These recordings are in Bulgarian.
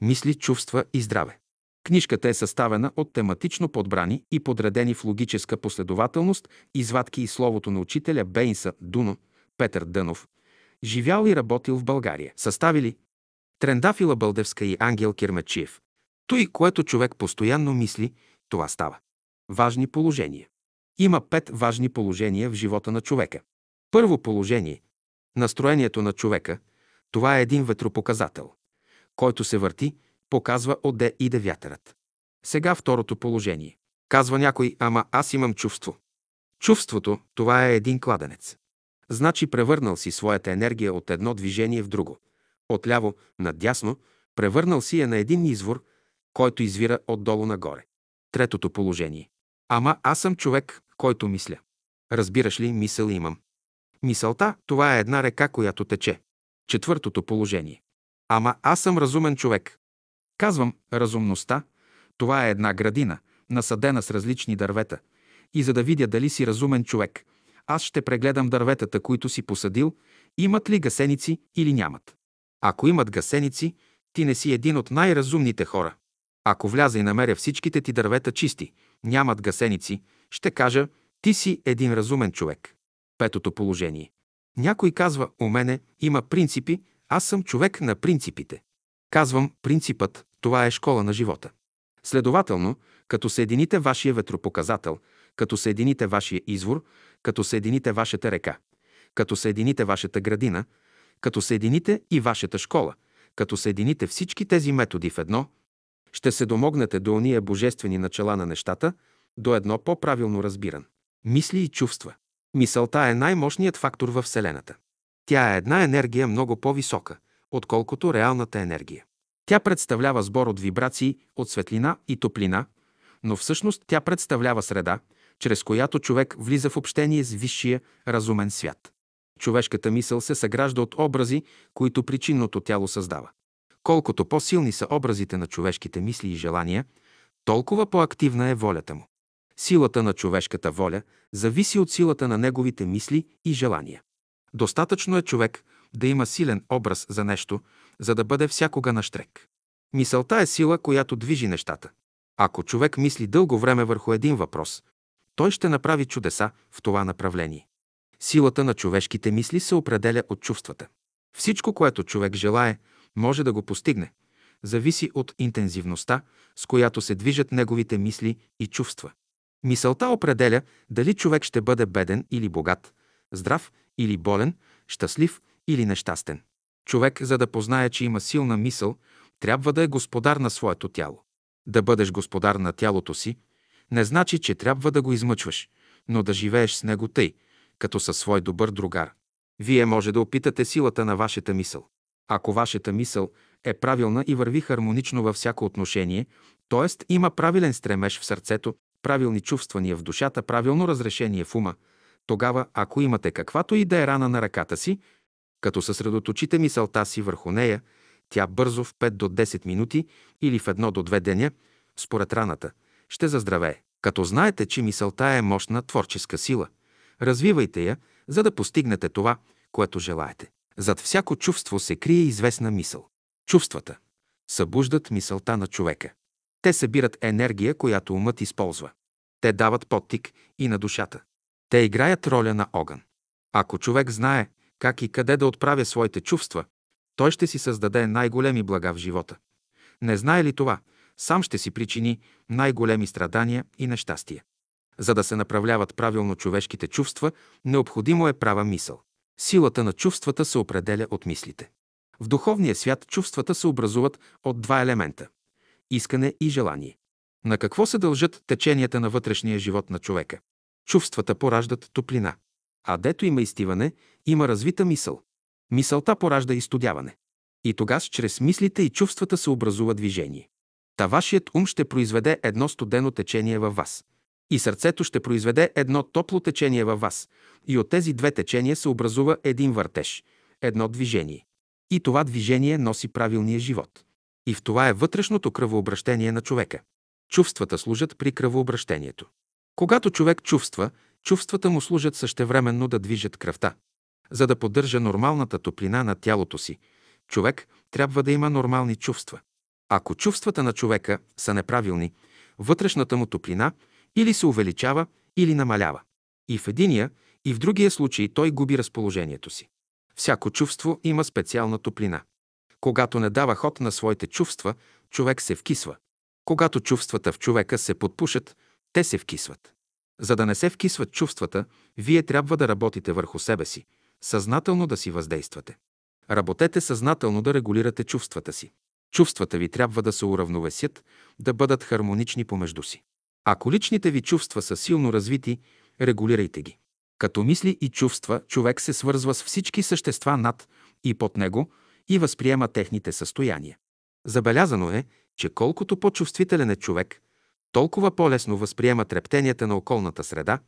Мисли, чувства и здраве. Книжката е съставена от тематично подбрани и подредени в логическа последователност извадки и словото на учителя Бейнса Дуно, Петър Дънов, живял и работил в България. Съставили Трендафила Бълдевска и Ангел Кирмачиев. Той, което човек постоянно мисли, това става. Важни положения. Има пет важни положения в живота на човека. Първо положение – настроението на човека. Това е един ветропоказател, който се върти, показва отде иде вятърът. Сега второто положение. Казва някой, ама аз имам чувство. Чувството – това е един кладенец. Значи превърнал си своята енергия от едно движение в друго. Отляво надясно, превърнал си я на един извор, който извира отдолу нагоре. Третото положение. Ама аз съм човек, който мисля. Разбираш ли, мисъл имам. Мисълта – това е една река, която тече. Четвъртото положение. Ама аз съм разумен човек. Казвам, разумността – това е една градина, насадена с различни дървета. И за да видя дали си разумен човек, аз ще прегледам дърветата, които си посадил, имат ли гасеници или нямат. Ако имат гасеници, ти не си един от най-разумните хора. Ако вляза и намеря всичките ти дървета чисти, нямат гасеници, ще кажа, ти си един разумен човек. Петото положение. Някой казва, у мене има принципи, аз съм човек на принципите. Казвам, принципът, това е школа на живота. Следователно, като съедините вашия ветропоказател, като съедините вашия извор, като съедините вашата река, като съедините вашата градина, като съедините и вашата школа, като съедините всички тези методи в едно, ще се домогнете до ония божествени начала на нещата, до едно по-правилно разбиран. Мисли и чувства. Мисълта е най-мощният фактор във Вселената. Тя е една енергия много по-висока, отколкото реалната енергия. Тя представлява сбор от вибрации, от светлина и топлина, но всъщност тя представлява среда, чрез която човек влиза в общение с висшия разумен свят. Човешката мисъл се съгражда от образи, които причинното тяло създава. Колкото по-силни са образите на човешките мисли и желания, толкова по-активна е волята му. Силата на човешката воля зависи от силата на неговите мисли и желания. Достатъчно е човек да има силен образ за нещо, за да бъде всякога на штрек. Мисълта е сила, която движи нещата. Ако човек мисли дълго време върху един въпрос, той ще направи чудеса в това направление. Силата на човешките мисли се определя от чувствата. Всичко, което човек желае, може да го постигне. Зависи от интензивността, с която се движат неговите мисли и чувства. Мисълта определя дали човек ще бъде беден или богат, здрав или болен, щастлив или нещастен. Човек, за да познае, че има силна мисъл, трябва да е господар на своето тяло. Да бъдеш господар на тялото си не значи, че трябва да го измъчваш, но да живееш с него тъй, като със свой добър другар. Вие може да опитате силата на вашата мисъл. Ако вашата мисъл е правилна и върви хармонично във всяко отношение, т.е. има правилен стремеж в сърцето, правилни чувствания в душата, правилно разрешение в ума, тогава, ако имате каквато и да е рана на ръката си, като съсредоточите мисълта си върху нея, тя бързо в 5 до 10 минути или в 1 до 2 деня, според раната, ще заздравее. Като знаете, че мисълта е мощна творческа сила, развивайте я, за да постигнете това, което желаете. Зад всяко чувство се крие известна мисъл. Чувствата събуждат мисълта на човека. Те събират енергия, която умът използва. Те дават подтик и на душата. Те играят роля на огън. Ако човек знае как и къде да отправя своите чувства, той ще си създаде най-големи блага в живота. Не знае ли това, сам ще си причини най-големи страдания и нещастия. За да се направляват правилно човешките чувства, необходимо е права мисъл. Силата на чувствата се определя от мислите. В духовния свят чувствата се образуват от два елемента – искане и желание. На какво се дължат теченията на вътрешния живот на човека? Чувствата пораждат топлина. А дето има изтиване, има развита мисъл. Мисълта поражда изтодяване. И тогас чрез мислите и чувствата се образува движение. Та вашият ум ще произведе едно студено течение във вас. И сърцето ще произведе едно топло течение във вас. И от тези две течения се образува един въртеж, едно движение. И това движение носи правилния живот. И в това е вътрешното кръвообращение на човека. Чувствата служат при кръвообращението. Когато човек чувства, чувствата му служат същевременно да движат кръвта. За да поддържа нормалната топлина на тялото си, човек трябва да има нормални чувства. Ако чувствата на човека са неправилни, вътрешната му топлина или се увеличава, или намалява. И в единия, и в другия случай той губи разположението си. Всяко чувство има специална топлина. Когато не дава ход на своите чувства, човек се вкисва. Когато чувствата в човека се подпушат, те се вкисват. За да не се вкисват чувствата, вие трябва да работите върху себе си, съзнателно да си въздействате. Работете съзнателно да регулирате чувствата си. Чувствата ви трябва да се уравновесят, да бъдат хармонични помежду си. Ако личните ви чувства са силно развити, регулирайте ги. Като мисли и чувства, човек се свързва с всички същества над и под него и възприема техните състояния. Забелязано е, че колкото по-чувствителен е човек, толкова по-лесно възприема трептенията на околната среда,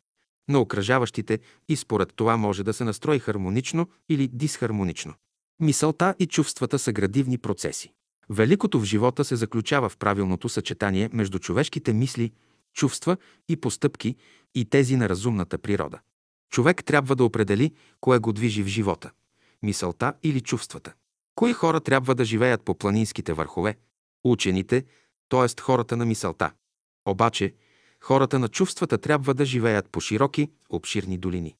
на окръжаващите и според това може да се настрои хармонично или дисхармонично. Мисълта и чувствата са градивни процеси. Великото в живота се заключава в правилното съчетание между човешките мисли, чувства и постъпки и тези на разумната природа. Човек трябва да определи кое го движи в живота – мисълта или чувствата. Кои хора трябва да живеят по планинските върхове? Учените, т.е. хората на мисълта. Обаче, хората на чувствата трябва да живеят по широки, обширни долини.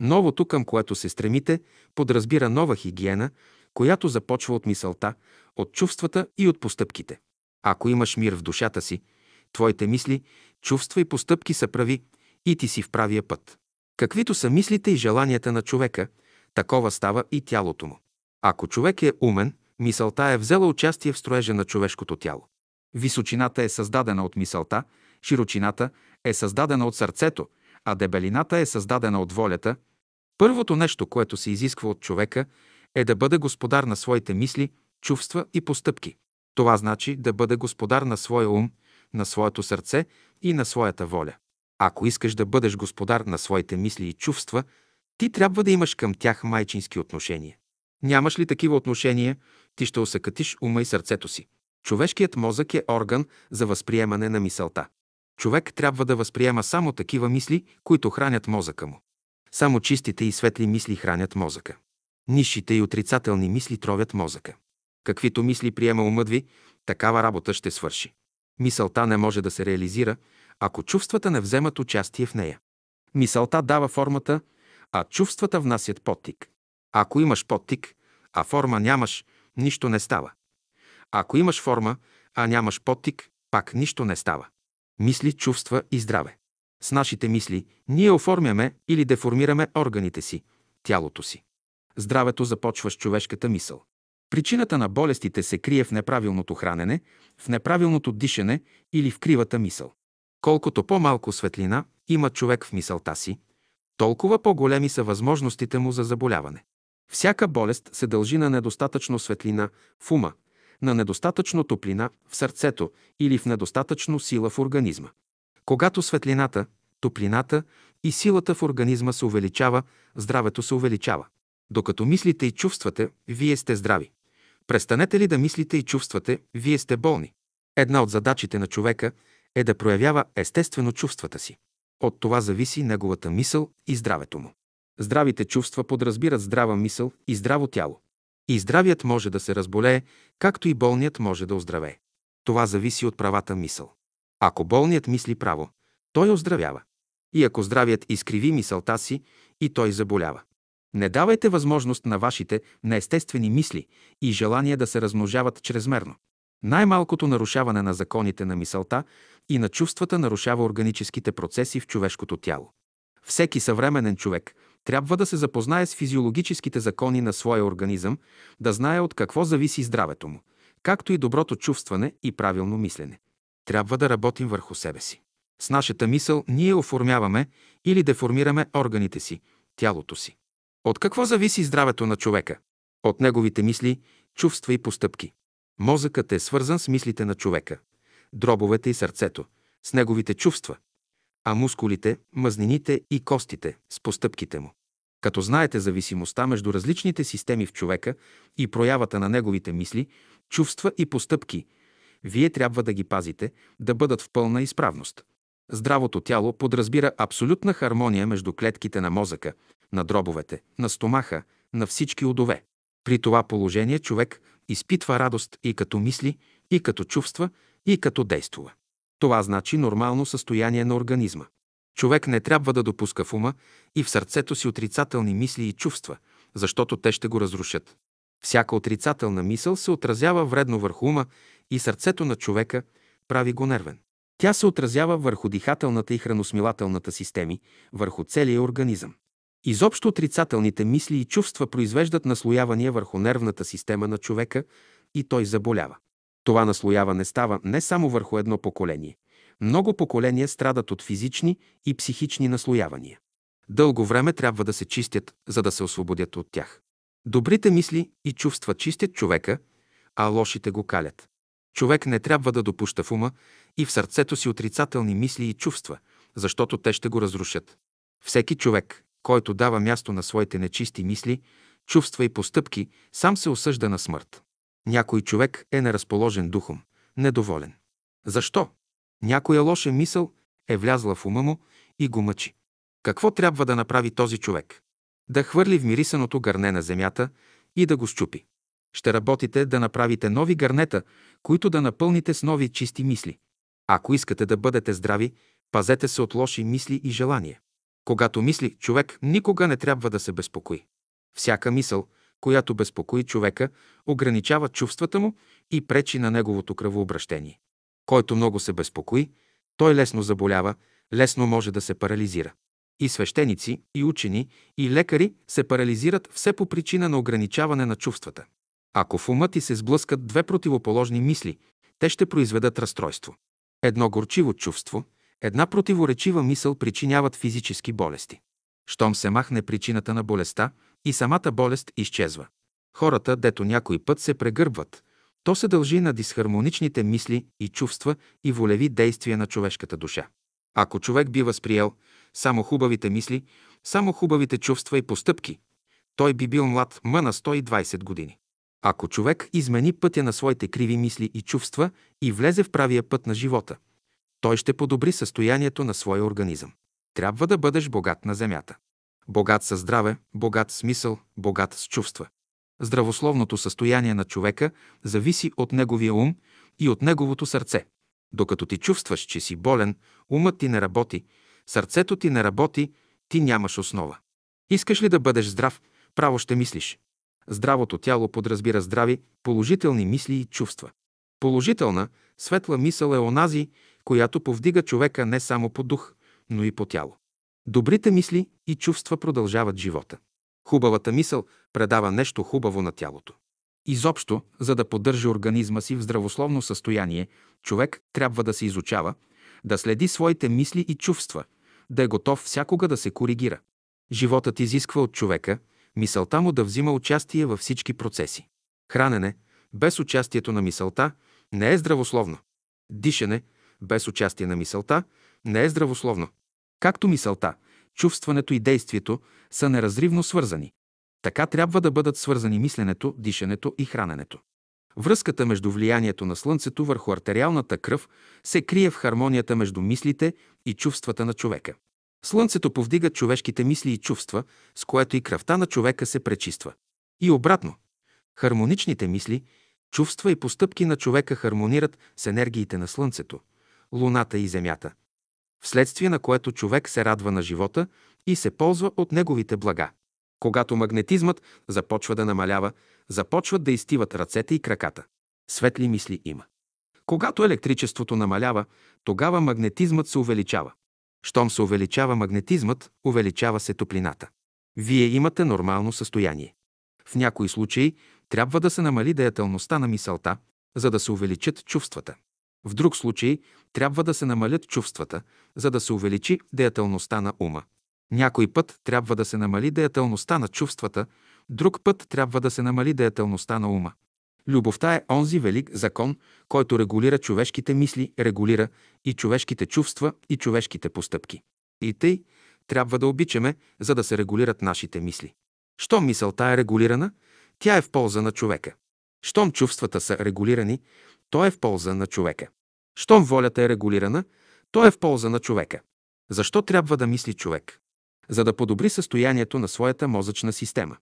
Новото, към което се стремите, подразбира нова хигиена, която започва от мисълта, от чувствата и от постъпките. Ако имаш мир в душата си, твоите мисли, чувства и постъпки са прави и ти си в правия път. Каквито са мислите и желанията на човека, такова става и тялото му. Ако човек е умен, мисълта е взела участие в строежа на човешкото тяло. Височината е създадена от мисълта, широчината е създадена от сърцето, а дебелината е създадена от волята. Първото нещо, което се изисква от човека, е да бъде господар на своите мисли, чувства и постъпки. Това значи да бъде господар на своя ум, на своето сърце и на своята воля. Ако искаш да бъдеш господар на своите мисли и чувства, ти трябва да имаш към тях майчински отношения. Нямаш ли такива отношения, ти ще осъкатиш ума и сърцето си. Човешкият мозък е орган за възприемане на мисълта. Човек трябва да възприема само такива мисли, които хранят мозъка му. Само чистите и светли мисли хранят мозъка. Нишите и отрицателни мисли тровят мозъка. Каквито мисли приема умът ви, такава работа ще свърши. Мисълта не може да се реализира, ако чувствата не вземат участие в нея. Мисълта дава формата, а чувствата внасят подтик. Ако имаш подтик, а форма нямаш, нищо не става. Ако имаш форма, а нямаш подтик, пак нищо не става. Мисли, чувства и здраве. С нашите мисли ние оформяме или деформираме органите си, тялото си. Здравето започва с човешката мисъл. Причината на болестите се крие в неправилното хранене, в неправилното дишане или в кривата мисъл. Колкото по-малко светлина има човек в мисълта си, толкова по-големи са възможностите му за заболяване. Всяка болест се дължи на недостатъчно светлина в ума, на недостатъчно топлина в сърцето или в недостатъчно сила в организма. Когато светлината, топлината и силата в организма се увеличава, здравето се увеличава. Докато мислите и чувствате, вие сте здрави. Престанете ли да мислите и чувствате, вие сте болни. Една от задачите на човека е да проявява естествено чувствата си. От това зависи неговата мисъл и здравето му. Здравите чувства подразбират здрава мисъл и здраво тяло. И здравият може да се разболее, както и болният може да оздравее. Това зависи от правата мисъл. Ако болният мисли право, той оздравява. И ако здравият изкриви мисълта си, и той заболява. Не давайте възможност на вашите неестествени мисли и желания да се размножават чрезмерно. Най-малкото нарушаване на законите на мисълта и на чувствата нарушава органическите процеси в човешкото тяло. Всеки съвременен човек трябва да се запознае с физиологическите закони на своя организъм, да знае от какво зависи здравето му, както и доброто чувстване и правилно мислене. Трябва да работим върху себе си. С нашата мисъл ние оформяваме или деформираме органите си, тялото си. От какво зависи здравето на човека? От неговите мисли, чувства и постъпки. Мозъкът е свързан с мислите на човека, дробовете и сърцето, с неговите чувства, а мускулите, мазнините и костите с постъпките му. Като знаете зависимостта между различните системи в човека и проявата на неговите мисли, чувства и постъпки, вие трябва да ги пазите, да бъдат в пълна изправност. Здравото тяло подразбира абсолютна хармония между клетките на мозъка, на дробовете, на стомаха, на всички удове. При това положение човек изпитва радост и като мисли, и като чувства, и като действува. Това значи нормално състояние на организма. Човек не трябва да допуска в ума и в сърцето си отрицателни мисли и чувства, защото те ще го разрушат. Всяка отрицателна мисъл се отразява вредно върху ума и сърцето на човека, прави го нервен. Тя се отразява върху дихателната и храносмилателната системи, върху целия организъм. Изобщо отрицателните мисли и чувства произвеждат наслоявания върху нервната система на човека и той заболява. Това наслояване става не само върху едно поколение. Много поколения страдат от физични и психични наслоявания. Дълго време трябва да се чистят, за да се освободят от тях. Добрите мисли и чувства чистят човека, а лошите го калят. Човек не трябва да допуща в ума и в сърцето си отрицателни мисли и чувства, защото те ще го разрушат. Всеки човек, който дава място на своите нечисти мисли, чувства и постъпки, сам се осъжда на смърт. Някой човек е неразположен духом, недоволен. Защо? Някоя лоша мисъл е влязла в ума му и го мъчи. Какво трябва да направи този човек? Да хвърли в мирисаното гърне на земята и да го щупи. Ще работите да направите нови гърнета, които да напълните с нови чисти мисли. Ако искате да бъдете здрави, пазете се от лоши мисли и желания. Когато мисли, човек никога не трябва да се безпокои. Всяка мисъл, която безпокои човека, ограничава чувствата му и пречи на неговото кръвообращение. Който много се безпокои, той лесно заболява, лесно може да се парализира. И свещеници, и учени, и лекари се парализират все по причина на ограничаване на чувствата. Ако в ума ти се сблъскат две противоположни мисли, те ще произведат разстройство. Едно горчиво чувство, една противоречива мисъл причиняват физически болести. Щом се махне причината на болестта, и самата болест изчезва. Хората, дето някой път се прегърбват, то се дължи на дисхармоничните мисли и чувства и волеви действия на човешката душа. Ако човек би възприел само хубавите мисли, само хубавите чувства и постъпки, той би бил млад м на 120 години. Ако човек измени пътя на своите криви мисли и чувства и влезе в правия път на живота, той ще подобри състоянието на своя организъм. Трябва да бъдеш богат на земята. Богат със здраве, богат с мисъл, богат с чувства. Здравословното състояние на човека зависи от неговия ум и от неговото сърце. Докато ти чувстваш, че си болен, умът ти не работи, сърцето ти не работи, ти нямаш основа. Искаш ли да бъдеш здрав, право ще мислиш. Здравото тяло подразбира здрави, положителни мисли и чувства. Положителна, светла мисъл е онази, която повдига човека не само по дух, но и по тяло. Добрите мисли и чувства продължават живота. Хубавата мисъл предава нещо хубаво на тялото. Изобщо, за да поддържа организма си в здравословно състояние, човек трябва да се изучава, да следи своите мисли и чувства, да е готов всякога да се коригира. Животът изисква от човека мисълта му да взима участие във всички процеси. Хранене без участието на мисълта не е здравословно. Дишане без участие на мисълта не е здравословно. Както мисълта, чувстването и действието са неразривно свързани. Така трябва да бъдат свързани мисленето, дишането и храненето. Връзката между влиянието на Слънцето върху артериалната кръв се крие в хармонията между мислите и чувствата на човека. Слънцето повдига човешките мисли и чувства, с което и кръвта на човека се пречиства. И обратно. Хармоничните мисли, чувства и постъпки на човека хармонират с енергиите на Слънцето, Луната и Земята – вследствие на което човек се радва на живота и се ползва от неговите блага. Когато магнетизмът започва да намалява, започват да изтиват ръцете и краката. Светли мисли има. Когато електричеството намалява, тогава магнетизмът се увеличава. Щом се увеличава магнетизмът, увеличава се топлината. Вие имате нормално състояние. В някои случаи трябва да се намали деятелността на мисълта, за да се увеличат чувствата. В друг случай трябва да се намалят чувствата, за да се увеличи деятелността на ума. Някой път трябва да се намали деятелността на чувствата, друг път трябва да се намали деятелността на ума. Любовта е онзи велик закон, който регулира човешките мисли, регулира и човешките чувства и човешките постъпки. И тъй трябва да обичаме, за да се регулират нашите мисли. Щом мисълта е регулирана, тя е в полза на човека. Щом чувствата са регулирани, то е в полза на човека. Щом волята е регулирана, то е в полза на човека. Защо трябва да мисли човек? За да подобри състоянието на своята мозъчна система.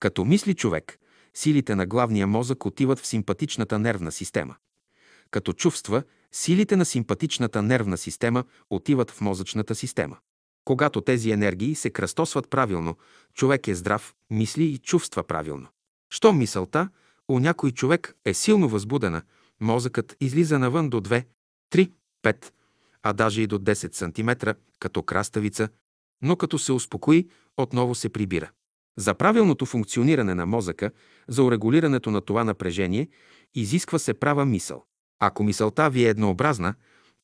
Като мисли човек, силите на главния мозък отиват в симпатичната нервна система. Като чувства, силите на симпатичната нервна система отиват в мозъчната система. Когато тези енергии се кръстосват правилно, човек е здрав, мисли и чувства правилно. Що мисълта у някой човек е силно възбудена, мозъкът излиза навън до 2, 3, 5, а даже и до 10 см, като краставица, но като се успокои, отново се прибира. За правилното функциониране на мозъка, за урегулирането на това напрежение, изисква се права мисъл. Ако мисълта ви е еднообразна,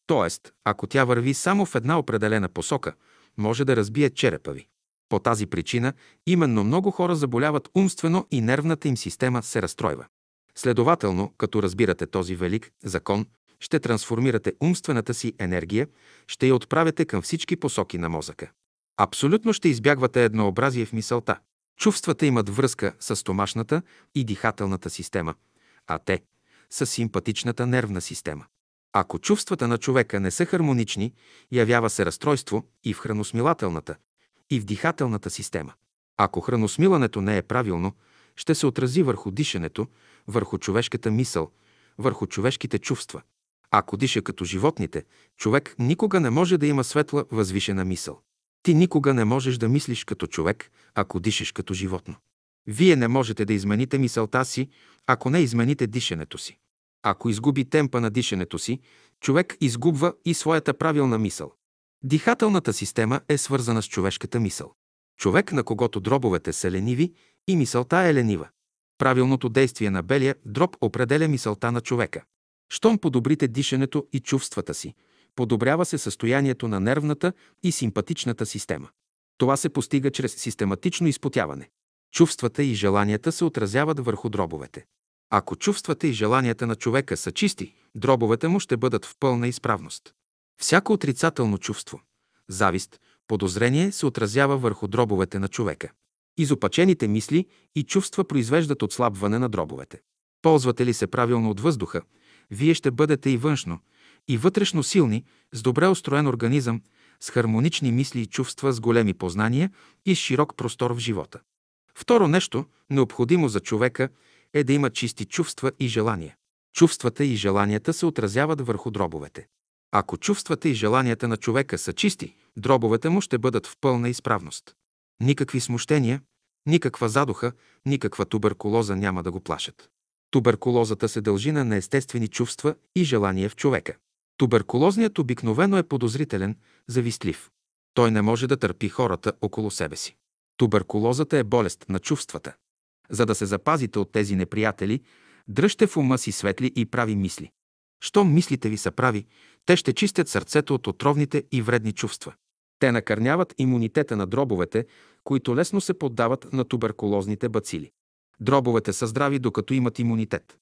т.е. ако тя върви само в една определена посока, може да разбие черепа ви. По тази причина именно много хора заболяват умствено и нервната им система се разстройва. Следователно, като разбирате този велик закон, ще трансформирате умствената си енергия, ще я отправяте към всички посоки на мозъка. Абсолютно ще избягвате еднообразие в мисълта. Чувствата имат връзка с стомашната и дихателната система, а те – с симпатичната нервна система. Ако чувствата на човека не са хармонични, явява се разстройство и в храносмилателната, и в дихателната система. Ако храносмилането не е правилно, ще се отрази върху дишането, върху човешката мисъл, върху човешките чувства. Ако диша като животните, човек никога не може да има светла, възвишена мисъл. Ти никога не можеш да мислиш като човек, ако дишаш като животно. Вие не можете да измените мисълта си, ако не измените дишането си. Ако изгуби темпа на дишането си, човек изгубва и своята правилна мисъл. Дихателната система е свързана с човешката мисъл. Човек, на когото дробовете са лениви и мисълта е ленива. Правилното действие на белия дроб определя мисълта на човека. Щом подобрите дишането и чувствата си, подобрява се състоянието на нервната и симпатичната система. Това се постига чрез систематично изпотяване. Чувствата и желанията се отразяват върху дробовете. Ако чувствата и желанията на човека са чисти, дробовете му ще бъдат в пълна изправност. Всяко отрицателно чувство, завист, подозрение се отразява върху дробовете на човека. Изопачените мисли и чувства произвеждат отслабване на дробовете. Ползвате ли се правилно от въздуха, вие ще бъдете и външно, и вътрешно силни, с добре устроен организъм, с хармонични мисли и чувства, с големи познания и с широк простор в живота. Второ нещо, необходимо за човека, е да има чисти чувства и желания. Чувствата и желанията се отразяват върху дробовете. Ако чувствата и желанията на човека са чисти, дробовете му ще бъдат в пълна изправност. Никакви смущения, никаква задуха, никаква туберкулоза няма да го плашат. Туберкулозата се дължи на неестествени чувства и желания в човека. Туберкулозният обикновено е подозрителен, завистлив. Той не може да търпи хората около себе си. Туберкулозата е болест на чувствата. За да се запазите от тези неприятели, дръжте в ума си светли и прави мисли. Щом мислите ви са прави, те ще чистят сърцето от отровните и вредни чувства. Те накърняват имунитета на дробовете, които лесно се поддават на туберкулозните бацили. Дробовете са здрави, докато имат имунитет.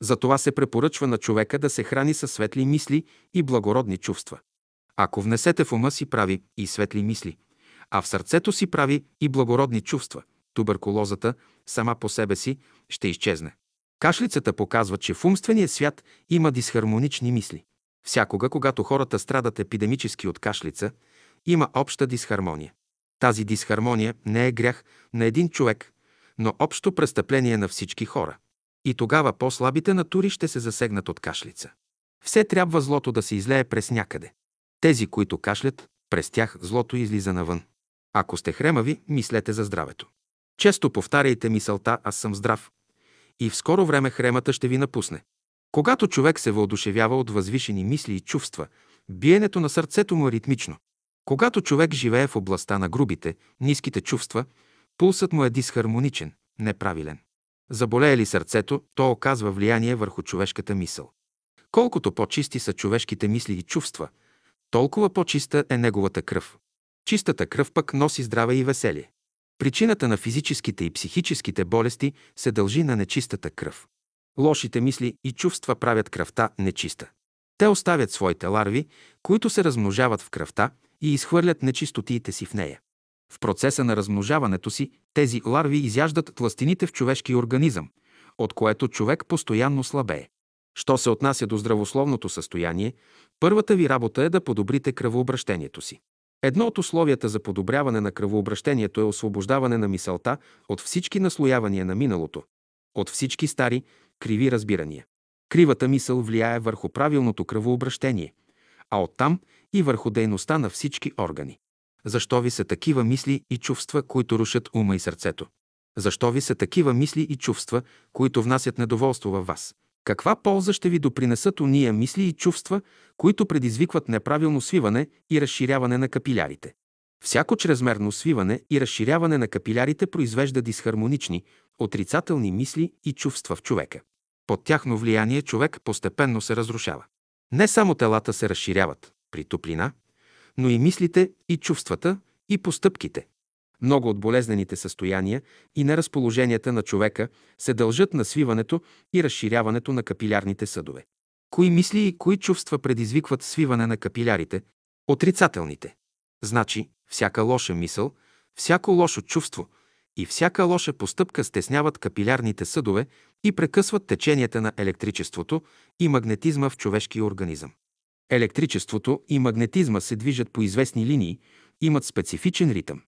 Затова се препоръчва на човека да се храни със светли мисли и благородни чувства. Ако внесете в ума си прави и светли мисли, а в сърцето си прави и благородни чувства, туберкулозата сама по себе си ще изчезне. Кашлицата показва, че в умствения свят има дисхармонични мисли. Всякога, когато хората страдат епидемически от кашлица, има обща дисхармония. Тази дисхармония не е грях на един човек, но общо престъпление на всички хора. И тогава по-слабите натури ще се засегнат от кашлица. Все трябва злото да се излее през някъде. Тези, които кашлят, през тях злото излиза навън. Ако сте хремави, мислете за здравето. Често повтаряйте мисълта «Аз съм здрав» и в скоро време хремата ще ви напусне. Когато човек се въодушевява от възвишени мисли и чувства, биенето на сърцето му е ритмично. Когато човек живее в областта на грубите, ниските чувства, пулсът му е дисхармоничен, неправилен. Заболее ли сърцето, то оказва влияние върху човешката мисъл. Колкото по-чисти са човешките мисли и чувства, толкова по-чиста е неговата кръв. Чистата кръв пък носи здраве и веселие. Причината на физическите и психическите болести се дължи на нечистата кръв. Лошите мисли и чувства правят кръвта нечиста. Те оставят своите ларви, които се размножават в кръвта и изхвърлят нечистотиите си в нея. В процеса на размножаването си тези ларви изяждат тластините в човешкия организъм, от което човек постоянно слабее. Що се отнася до здравословното състояние, първата ви работа е да подобрите кръвообращението си. Едно от условията за подобряване на кръвообращението е освобождаване на мисълта от всички наслоявания на миналото, от всички стари, криви разбирания. Кривата мисъл влияе върху правилното кръвообращение, а оттам и върху дейността на всички органи. Защо ви са такива мисли и чувства, които рушат ума и сърцето? Защо ви са такива мисли и чувства, които внасят недоволство във вас? Каква полза ще ви допринесат уния мисли и чувства, които предизвикват неправилно свиване и разширяване на капилярите? Всяко чрезмерно свиване и разширяване на капилярите произвежда дисхармонични, отрицателни мисли и чувства в човека. Под тяхно влияние човек постепенно се разрушава. Не само телата се разширяват при топлина, но и мислите, и чувствата, и постъпките. Много от болезнените състояния и неразположенията на човека се дължат на свиването и разширяването на капилярните съдове. Кои мисли и кои чувства предизвикват свиване на капилярите? Отрицателните. Значи, всяка лоша мисъл, всяко лошо чувство и всяка лоша постъпка стесняват капилярните съдове и прекъсват теченията на електричеството и магнетизма в човешкия организъм. Електричеството и магнетизма се движат по известни линии, имат специфичен ритъм.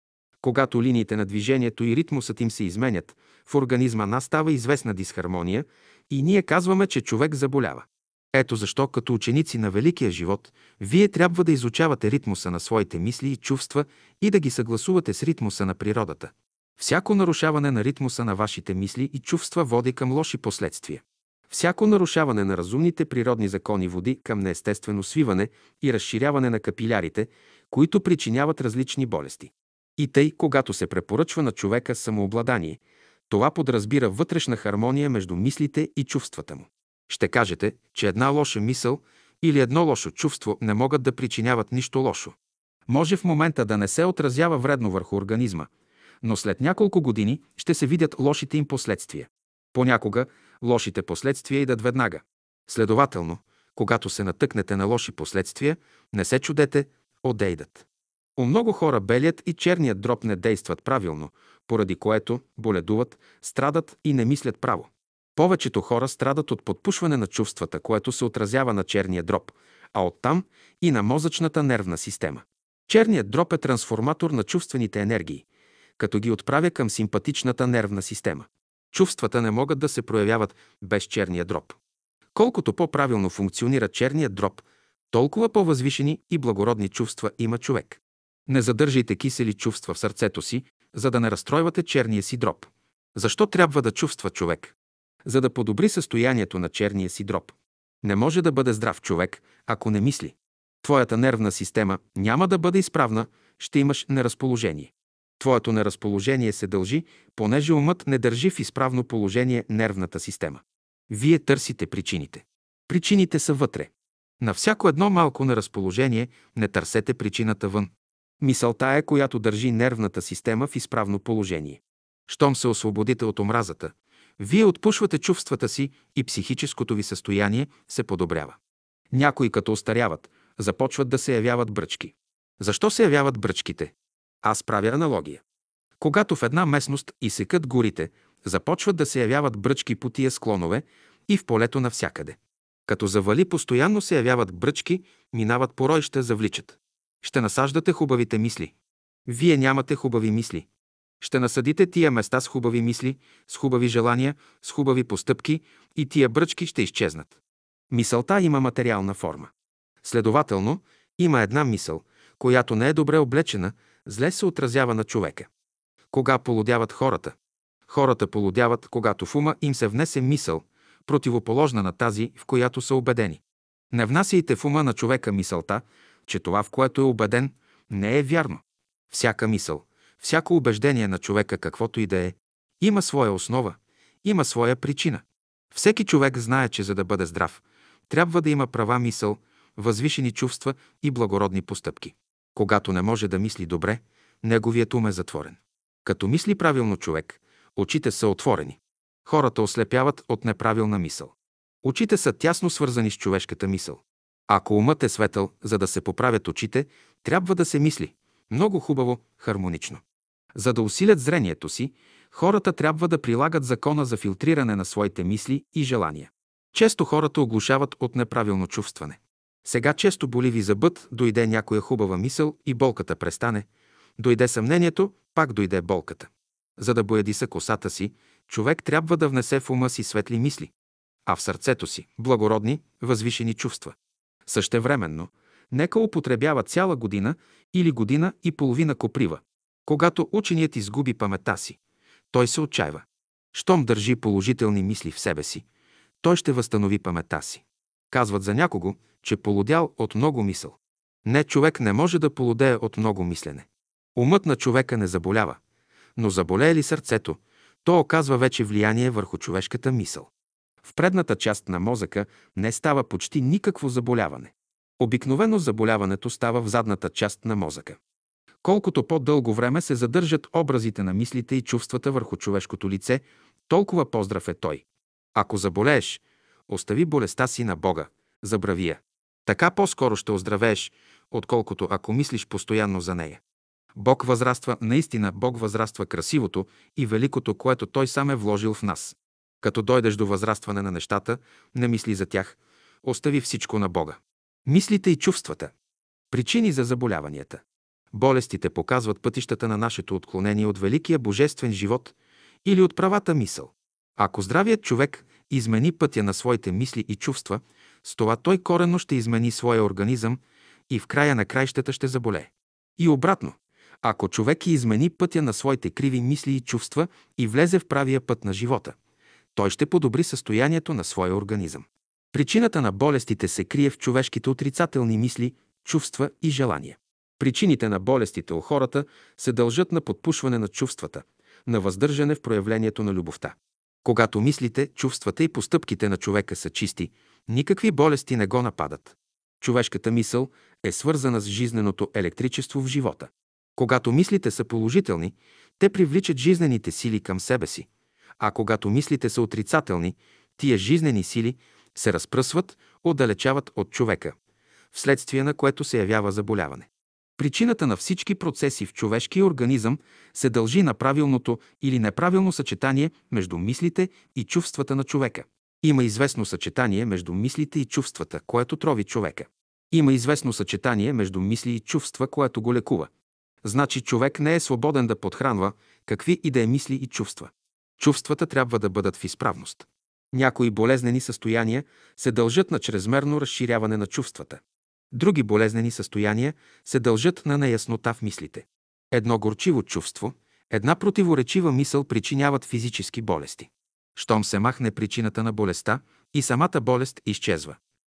Когато линиите на движението и ритмусът им се изменят, в организма настава известна дисхармония и ние казваме, че човек заболява. Ето защо, като ученици на великия живот, вие трябва да изучавате ритмуса на своите мисли и чувства и да ги съгласувате с ритмуса на природата. Всяко нарушаване на ритмуса на вашите мисли и чувства води към лоши последствия. Всяко нарушаване на разумните природни закони води към неестествено свиване и разширяване на капилярите, които причиняват различни болести. И тъй, когато се препоръчва на човека самообладание, това подразбира вътрешна хармония между мислите и чувствата му. Ще кажете, че една лоша мисъл или едно лошо чувство не могат да причиняват нищо лошо. Може в момента да не се отразява вредно върху организма, но след няколко години ще се видят лошите им последствия. Понякога лошите последствия идат веднага. Следователно, когато се натъкнете на лоши последствия, не се чудете, одейдат. У много хора белият и черният дроб не действат правилно, поради което боледуват, страдат и не мислят право. Повечето хора страдат от подпушване на чувствата, което се отразява на черния дроб, а оттам и на мозъчната нервна система. Черният дроб е трансформатор на чувствените енергии, като ги отправя към симпатичната нервна система. Чувствата не могат да се проявяват без черния дроб. Колкото по-правилно функционира черният дроб, толкова по-възвишени и благородни чувства има човек. Не задържайте кисели чувства в сърцето си, за да не разстройвате черния си дроб. Защо трябва да чувства човек? За да подобри състоянието на черния си дроб. Не може да бъде здрав човек, ако не мисли. Твоята нервна система няма да бъде изправна, ще имаш неразположение. Твоето неразположение се дължи, понеже умът не държи в изправно положение нервната система. Вие търсите причините. Причините са вътре. На всяко едно малко неразположение не търсете причината вън. Мисълта е, която държи нервната система в изправно положение. Щом се освободите от омразата, вие отпушвате чувствата си и психическото ви състояние се подобрява. Някои като остаряват, започват да се явяват бръчки. Защо се явяват бръчките? Аз правя аналогия. Когато в една местност изсекат горите, започват да се явяват бръчки по тия склонове и в полето навсякъде. Като завали, постоянно се явяват бръчки, минават поройща, завличат. Ще насаждате хубавите мисли. Вие нямате хубави мисли. Ще насадите тия места с хубави мисли, с хубави желания, с хубави постъпки и тия бръчки ще изчезнат. Мисълта има материална форма. Следователно, има една мисъл, която не е добре облечена, зле се отразява на човека. Кога полудяват хората? Хората полудяват, когато в ума им се внесе мисъл, противоположна на тази, в която са убедени. Не внасяйте в ума на човека мисълта, че това, в което е убеден, не е вярно. Всяка мисъл, всяко убеждение на човека, каквото и да е, има своя основа, има своя причина. Всеки човек знае, че за да бъде здрав, трябва да има права мисъл, възвишени чувства и благородни постъпки. Когато не може да мисли добре, неговият ум е затворен. Като мисли правилно човек, очите са отворени. Хората ослепяват от неправилна мисъл. Очите са тясно свързани с човешката мисъл. Ако умът е светъл, за да се поправят очите, трябва да се мисли. Много хубаво, хармонично. За да усилят зрението си, хората трябва да прилагат закона за филтриране на своите мисли и желания. Често хората оглушават от неправилно чувстване. Сега често боли ви зъбът, дойде някоя хубава мисъл и болката престане. Дойде съмнението, пак дойде болката. За да боядиса косата си, човек трябва да внесе в ума си светли мисли. а в сърцето си благородни, възвишени чувства. Същевременно, нека употребява цяла година или година и половина коприва. Когато ученият изгуби памета си, той се отчаива. Щом държи положителни мисли в себе си, той ще възстанови памета си. Казват за някого, че полудял от много мисъл. Не, човек не може да полудее от много мислене. Умът на човека не заболява, но заболее ли сърцето, то оказва вече влияние върху човешката мисъл. В предната част на мозъка не става почти никакво заболяване. Обикновено заболяването става в задната част на мозъка. Колкото по-дълго време се задържат образите на мислите и чувствата върху човешкото лице, толкова поздрав е той. Ако заболееш, остави болестта си на Бога, забрави я. Така по-скоро ще оздравееш, отколкото ако мислиш постоянно за нея. Бог възраства, наистина Бог възраства красивото и великото, което Той сам е вложил в нас. Като дойдеш до възрастване на нещата, не мисли за тях, остави всичко на Бога. Мислите и чувствата. Причини за заболяванията. Болестите показват пътищата на нашето отклонение от великия божествен живот или от правата мисъл. Ако здравият човек измени пътя на своите мисли и чувства, с това той коренно ще измени своя организъм и в края на краищата ще заболее. И обратно, ако човек измени пътя на своите криви мисли и чувства и влезе в правия път на живота, той ще подобри състоянието на своя организъм. Причината на болестите се крие в човешките отрицателни мисли, чувства и желания. Причините на болестите у хората се дължат на подпушване на чувствата, на въздържане в проявлението на любовта. Когато мислите, чувствата и постъпките на човека са чисти, никакви болести не го нападат. Човешката мисъл е свързана с жизненото електричество в живота. Когато мислите са положителни, те привличат жизнените сили към себе си, а когато мислите са отрицателни, тия жизнени сили се разпръсват, отдалечават от човека, вследствие на което се явява заболяване. Причината на всички процеси в човешкия организъм се дължи на правилното или неправилно съчетание между мислите и чувствата на човека. Има известно съчетание между мислите и чувствата, което трови човека. Има известно съчетание между мисли и чувства, което го лекува. Значи човек не е свободен да подхранва какви и да е мисли и чувства. Чувствата трябва да бъдат в изправност. Някои болезнени състояния се дължат на чрезмерно разширяване на чувствата. Други болезнени състояния се дължат на неяснота в мислите. Едно горчиво чувство, една противоречива мисъл причиняват физически болести. Щом се махне причината на болестта и самата болест изчезва.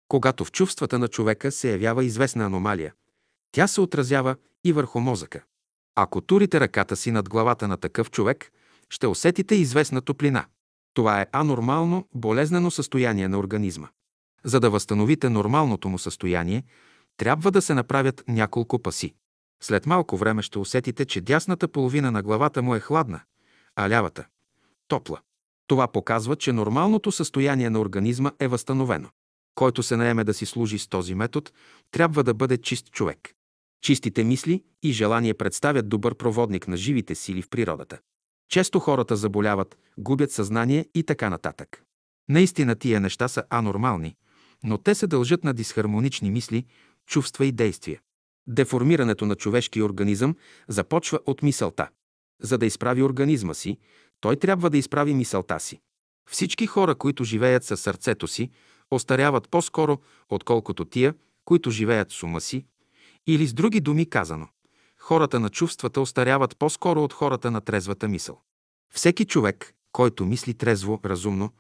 Когато в чувствата на човека се явява известна аномалия, тя се отразява и върху мозъка. Ако турите ръката си над главата на такъв човек, ще усетите известна топлина. Това е анормално, болезнено състояние на организма. За да възстановите нормалното му състояние, трябва да се направят няколко паси. След малко време ще усетите, че дясната половина на главата му е хладна, а лявата – топла. Това показва, че нормалното състояние на организма е възстановено. Който се наеме да си служи с този метод, трябва да бъде чист човек. Чистите мисли и желания представят добър проводник на живите сили в природата. Често хората заболяват, губят съзнание и така нататък. Наистина тия неща са анормални, но те се дължат на дисхармонични мисли, чувства и действия. Деформирането на човешкия организъм започва от мисълта. За да изправи организма си, той трябва да изправи мисълта си. Всички хора, които живеят със сърцето си, остаряват по-скоро, отколкото тия, които живеят с ума си, или с други думи казано. Хората на чувствата остаряват по-скоро от хората на трезвата мисъл. Всеки човек, който мисли трезво, разумно,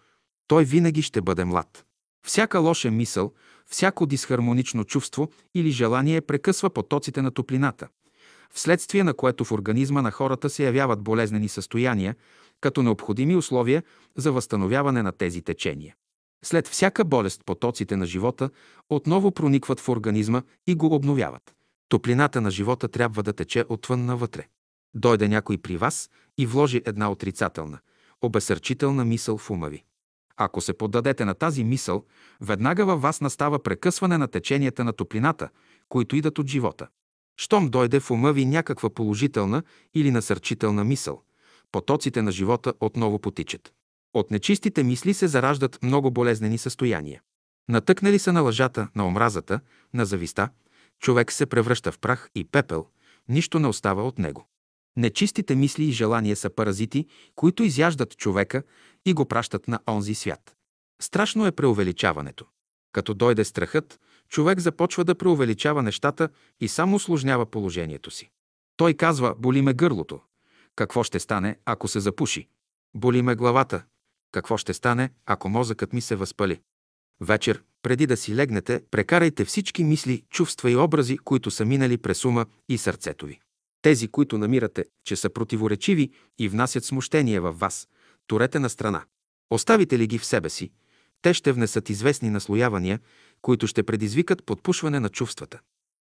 той винаги ще бъде млад. Всяка лоша мисъл, всяко дисхармонично чувство или желание прекъсва потоците на топлината, вследствие на което в организма на хората се явяват болезнени състояния, като необходими условия за възстановяване на тези течения. След всяка болест потоците на живота отново проникват в организма и го обновяват. Топлината на живота трябва да тече отвън навътре. Дойде някой при вас и вложи една отрицателна, обесърчителна мисъл в ума ви. Ако се поддадете на тази мисъл, веднага във вас настава прекъсване на теченията на топлината, които идат от живота. Щом дойде в ума ви някаква положителна или насърчителна мисъл, потоците на живота отново потичат. От нечистите мисли се зараждат много болезнени състояния. Натъкнали са на лъжата, на омразата, на зависта, човек се превръща в прах и пепел, нищо не остава от него. Нечистите мисли и желания са паразити, които изяждат човека и го пращат на онзи свят. Страшно е преувеличаването. Като дойде страхът, човек започва да преувеличава нещата и само осложнява положението си. Той казва, боли ме гърлото. Какво ще стане, ако се запуши? Боли ме главата. Какво ще стане, ако мозъкът ми се възпали? Вечер, преди да си легнете, прекарайте всички мисли, чувства и образи, които са минали през ума и сърцето ви. Тези, които намирате, че са противоречиви и внасят смущение във вас, турете на страна. Оставите ли ги в себе си, те ще внесат известни наслоявания, които ще предизвикат подпушване на чувствата.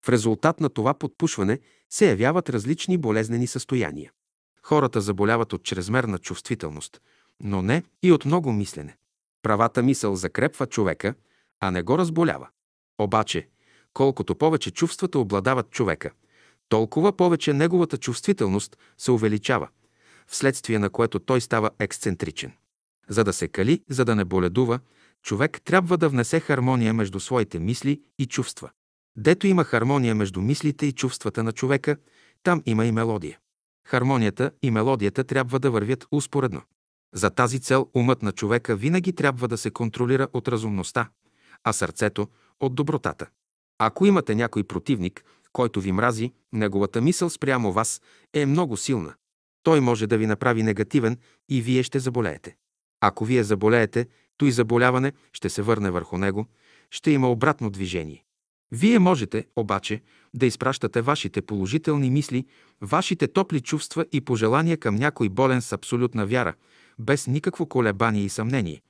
В резултат на това подпушване се явяват различни болезнени състояния. Хората заболяват от чрезмерна чувствителност, но не и от много мислене. Правата мисъл закрепва човека, а не го разболява. Обаче, колкото повече чувствата обладават човека, толкова повече неговата чувствителност се увеличава, вследствие на което той става ексцентричен. За да се кали, за да не боледува, човек трябва да внесе хармония между своите мисли и чувства. Дето има хармония между мислите и чувствата на човека, там има и мелодия. Хармонията и мелодията трябва да вървят успоредно. За тази цел умът на човека винаги трябва да се контролира от разумността, а сърцето – от добротата. Ако имате някой противник, който ви мрази, неговата мисъл спрямо вас е много силна. Той може да ви направи негативен и вие ще заболеете. Ако вие заболеете, то и заболяване ще се върне върху него, ще има обратно движение. Вие можете, обаче, да изпращате вашите положителни мисли, вашите топли чувства и пожелания към някой болен с абсолютна вяра, без никакво колебание и съмнение.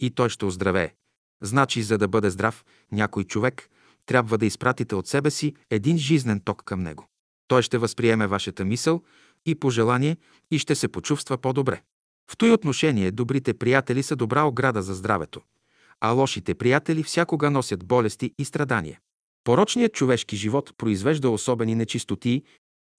И той ще оздравее. Значи, за да бъде здрав някой човек, трябва да изпратите от себе си един жизнен ток към него. Той ще възприеме вашата мисъл и пожелание и ще се почувства по-добре. В този отношение добрите приятели са добра ограда за здравето, а лошите приятели всякога носят болести и страдания. Порочният човешки живот произвежда особени нечистотии,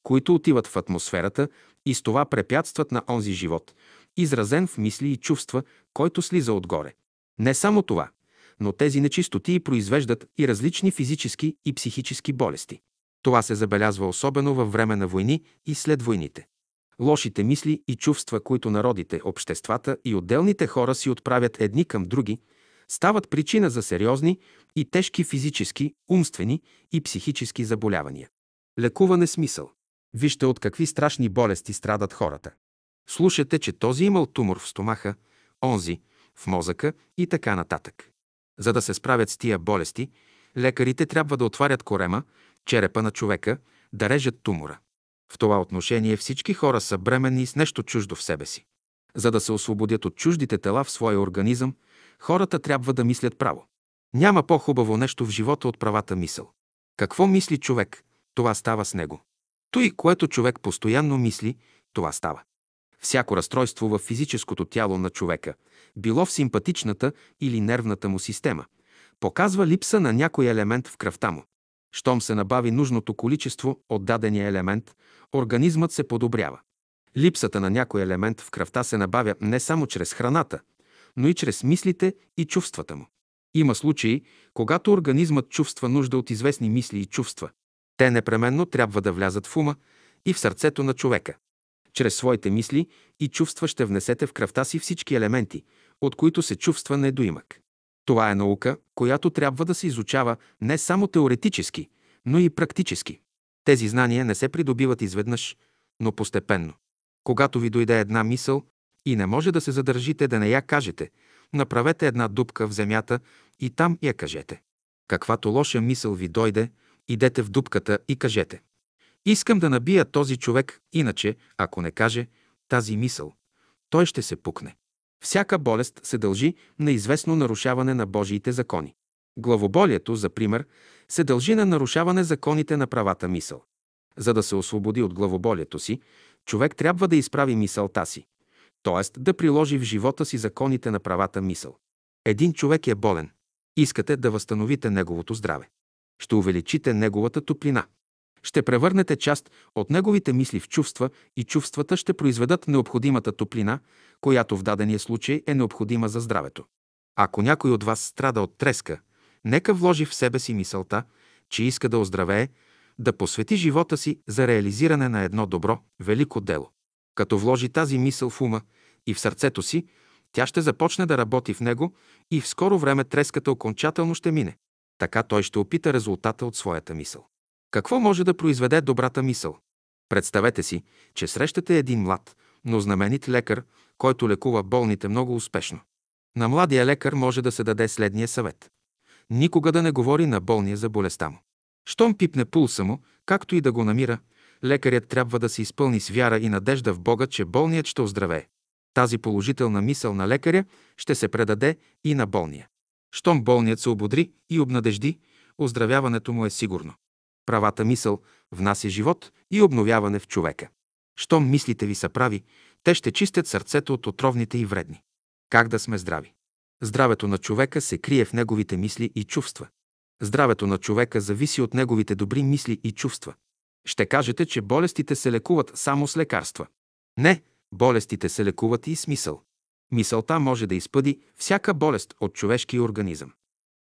които отиват в атмосферата и с това препятстват на онзи живот, изразен в мисли и чувства, който слиза отгоре. Не само това, но тези нечистотии произвеждат и различни физически и психически болести. Това се забелязва особено във време на войни и след войните. Лошите мисли и чувства, които народите, обществата и отделните хора си отправят едни към други, стават причина за сериозни и тежки физически, умствени и психически заболявания. Лекуване смисъл. Вижте от какви страшни болести страдат хората. Слушате, че този имал тумор в стомаха, онзи, в мозъка и така нататък. За да се справят с тия болести, лекарите трябва да отварят корема, черепа на човека, да режат тумора. В това отношение всички хора са бременни с нещо чуждо в себе си. За да се освободят от чуждите тела в своя организъм, хората трябва да мислят право. Няма по-хубаво нещо в живота от правата мисъл. Какво мисли човек, това става с него. Той, което човек постоянно мисли, това става. Всяко разстройство в физическото тяло на човека, било в симпатичната или нервната му система, показва липса на някой елемент в кръвта му. Щом се набави нужното количество от дадения елемент, организмът се подобрява. Липсата на някой елемент в кръвта се набавя не само чрез храната, но и чрез мислите и чувствата му. Има случаи, когато организмът чувства нужда от известни мисли и чувства. Те непременно трябва да влязат в ума и в сърцето на човека. Чрез своите мисли и чувства ще внесете в кръвта си всички елементи, от които се чувства недоимък. Това е наука, която трябва да се изучава не само теоретически, но и практически. Тези знания не се придобиват изведнъж, но постепенно. Когато ви дойде една мисъл и не може да се задържите да не я кажете, направете една дупка в земята и там я кажете. Каквато лоша мисъл ви дойде, идете в дупката и кажете. Искам да набия този човек, иначе, ако не каже тази мисъл, той ще се пукне. Всяка болест се дължи на известно нарушаване на Божиите закони. Главоболието, за пример, се дължи на нарушаване законите на правата мисъл. За да се освободи от главоболието си, човек трябва да изправи мисълта си, т.е. да приложи в живота си законите на правата мисъл. Един човек е болен. Искате да възстановите неговото здраве. Ще увеличите неговата топлина. Ще превърнете част от неговите мисли в чувства и чувствата ще произведат необходимата топлина, която в дадения случай е необходима за здравето. Ако някой от вас страда от треска, нека вложи в себе си мисълта, че иска да оздравее, да посвети живота си за реализиране на едно добро, велико дело. Като вложи тази мисъл в ума и в сърцето си, Тя ще започне да работи в него и в скоро време треската окончателно ще мине. Така той ще опита резултата от своята мисъл. Какво може да произведе добрата мисъл? Представете си, че срещате един млад, но знаменит лекар, който лекува болните много успешно. На младия лекар може да се даде следния съвет. Никога да не говори на болния за болестта му. Щом пипне пулса му, както и да го намира, лекарят трябва да се изпълни с вяра и надежда в Бога, че болният ще оздравее. Тази положителна мисъл на лекаря ще се предаде и на болния. Щом болният се ободри и обнадежди, оздравяването му е сигурно. Правата мисъл внася живот и обновяване в човека. Щом мислите ви са прави, те ще чистят сърцето от отровните и вредни. Как да сме здрави? Здравето на човека се крие в неговите мисли и чувства. Здравето на човека зависи от неговите добри мисли и чувства. Ще кажете, че болестите се лекуват само с лекарства. Не, болестите се лекуват и с мисъл. Мисълта може да изпъди всяка болест от човешкия организъм.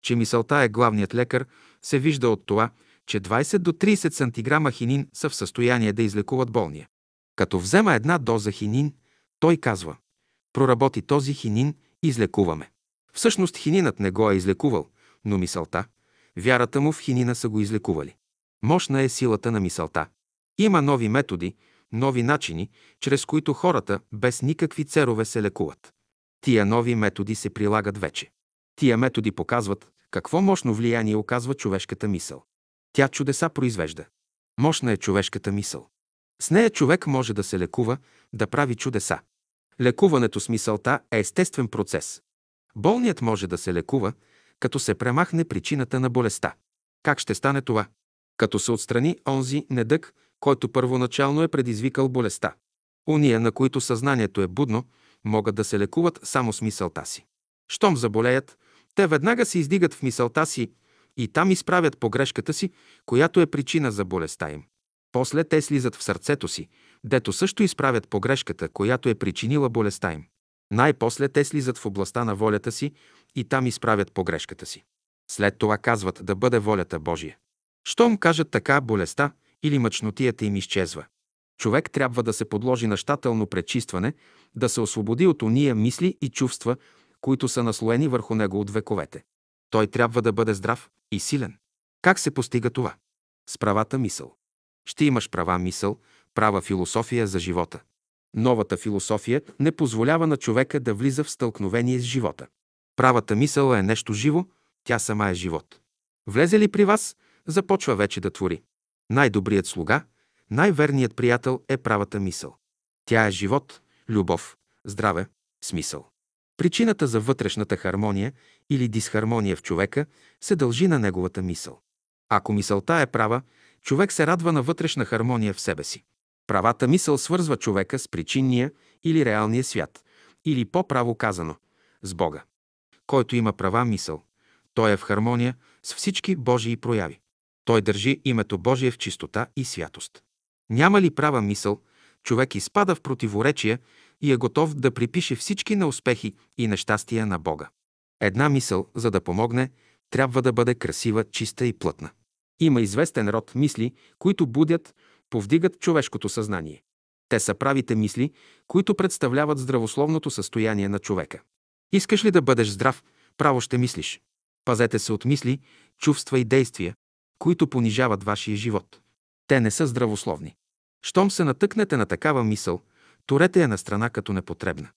Че мисълта е главният лекар, се вижда от това, че 20 до 30 сантиграма хинин са в състояние да излекуват болния. Като взема една доза хинин, той казва «Проработи този хинин, излекуваме». Всъщност хининът не го е излекувал, но мисълта, вярата му в хинина са го излекували. Мощна е силата на мисълта. Има нови методи, нови начини, чрез които хората без никакви церове се лекуват. Тия нови методи се прилагат вече. Тия методи показват какво мощно влияние оказва човешката мисъл. Тя чудеса произвежда. Мощна е човешката мисъл. С нея човек може да се лекува, да прави чудеса. Лекуването с мисълта е естествен процес. Болният може да се лекува, като се премахне причината на болестта. Как ще стане това? Като се отстрани онзи недък, който първоначално е предизвикал болестта. Уния, на които съзнанието е будно, могат да се лекуват само с мисълта си. Щом заболеят, те веднага се издигат в мисълта си и там изправят погрешката си, която е причина за болестта им. После те слизат в сърцето си, дето също изправят погрешката, която е причинила болестта им. Най-после те слизат в областта на волята си и там изправят погрешката си. След това казват да бъде волята Божия. Щом кажат така, болестта или мъчнотията им изчезва. Човек трябва да се подложи на щателно пречистване, да се освободи от уния мисли и чувства, които са наслоени върху него от вековете. Той трябва да бъде здрав и силен. Как се постига това? С правата мисъл. Ще имаш права мисъл, права философия за живота. Новата философия не позволява на човека да влиза в стълкновение с живота. Правата мисъл е нещо живо, тя сама е живот. Влезе ли при вас, започва вече да твори. Най-добрият слуга, най-верният приятел е правата мисъл. Тя е живот, любов, здраве, смисъл. Причината за вътрешната хармония или дисхармония в човека се дължи на неговата мисъл. Ако мисълта е права, човек се радва на вътрешна хармония в себе си. Правата мисъл свързва човека с причинния или реалния свят, или по-право казано, с Бога. Който има права мисъл, той е в хармония с всички Божии прояви. Той държи името Божие в чистота и святост. Няма ли права мисъл, човек изпада в противоречия и е готов да припише всички неуспехи и нещастия на Бога. Една мисъл, за да помогне, трябва да бъде красива, чиста и плътна. Има известен род мисли, които будят, повдигат човешкото съзнание. Те са правите мисли, които представляват здравословното състояние на човека. Искаш ли да бъдеш здрав, право ще мислиш. Пазете се от мисли, чувства и действия, които понижават вашия живот. Те не са здравословни. Щом се натъкнете на такава мисъл, турете я на страна като непотребна.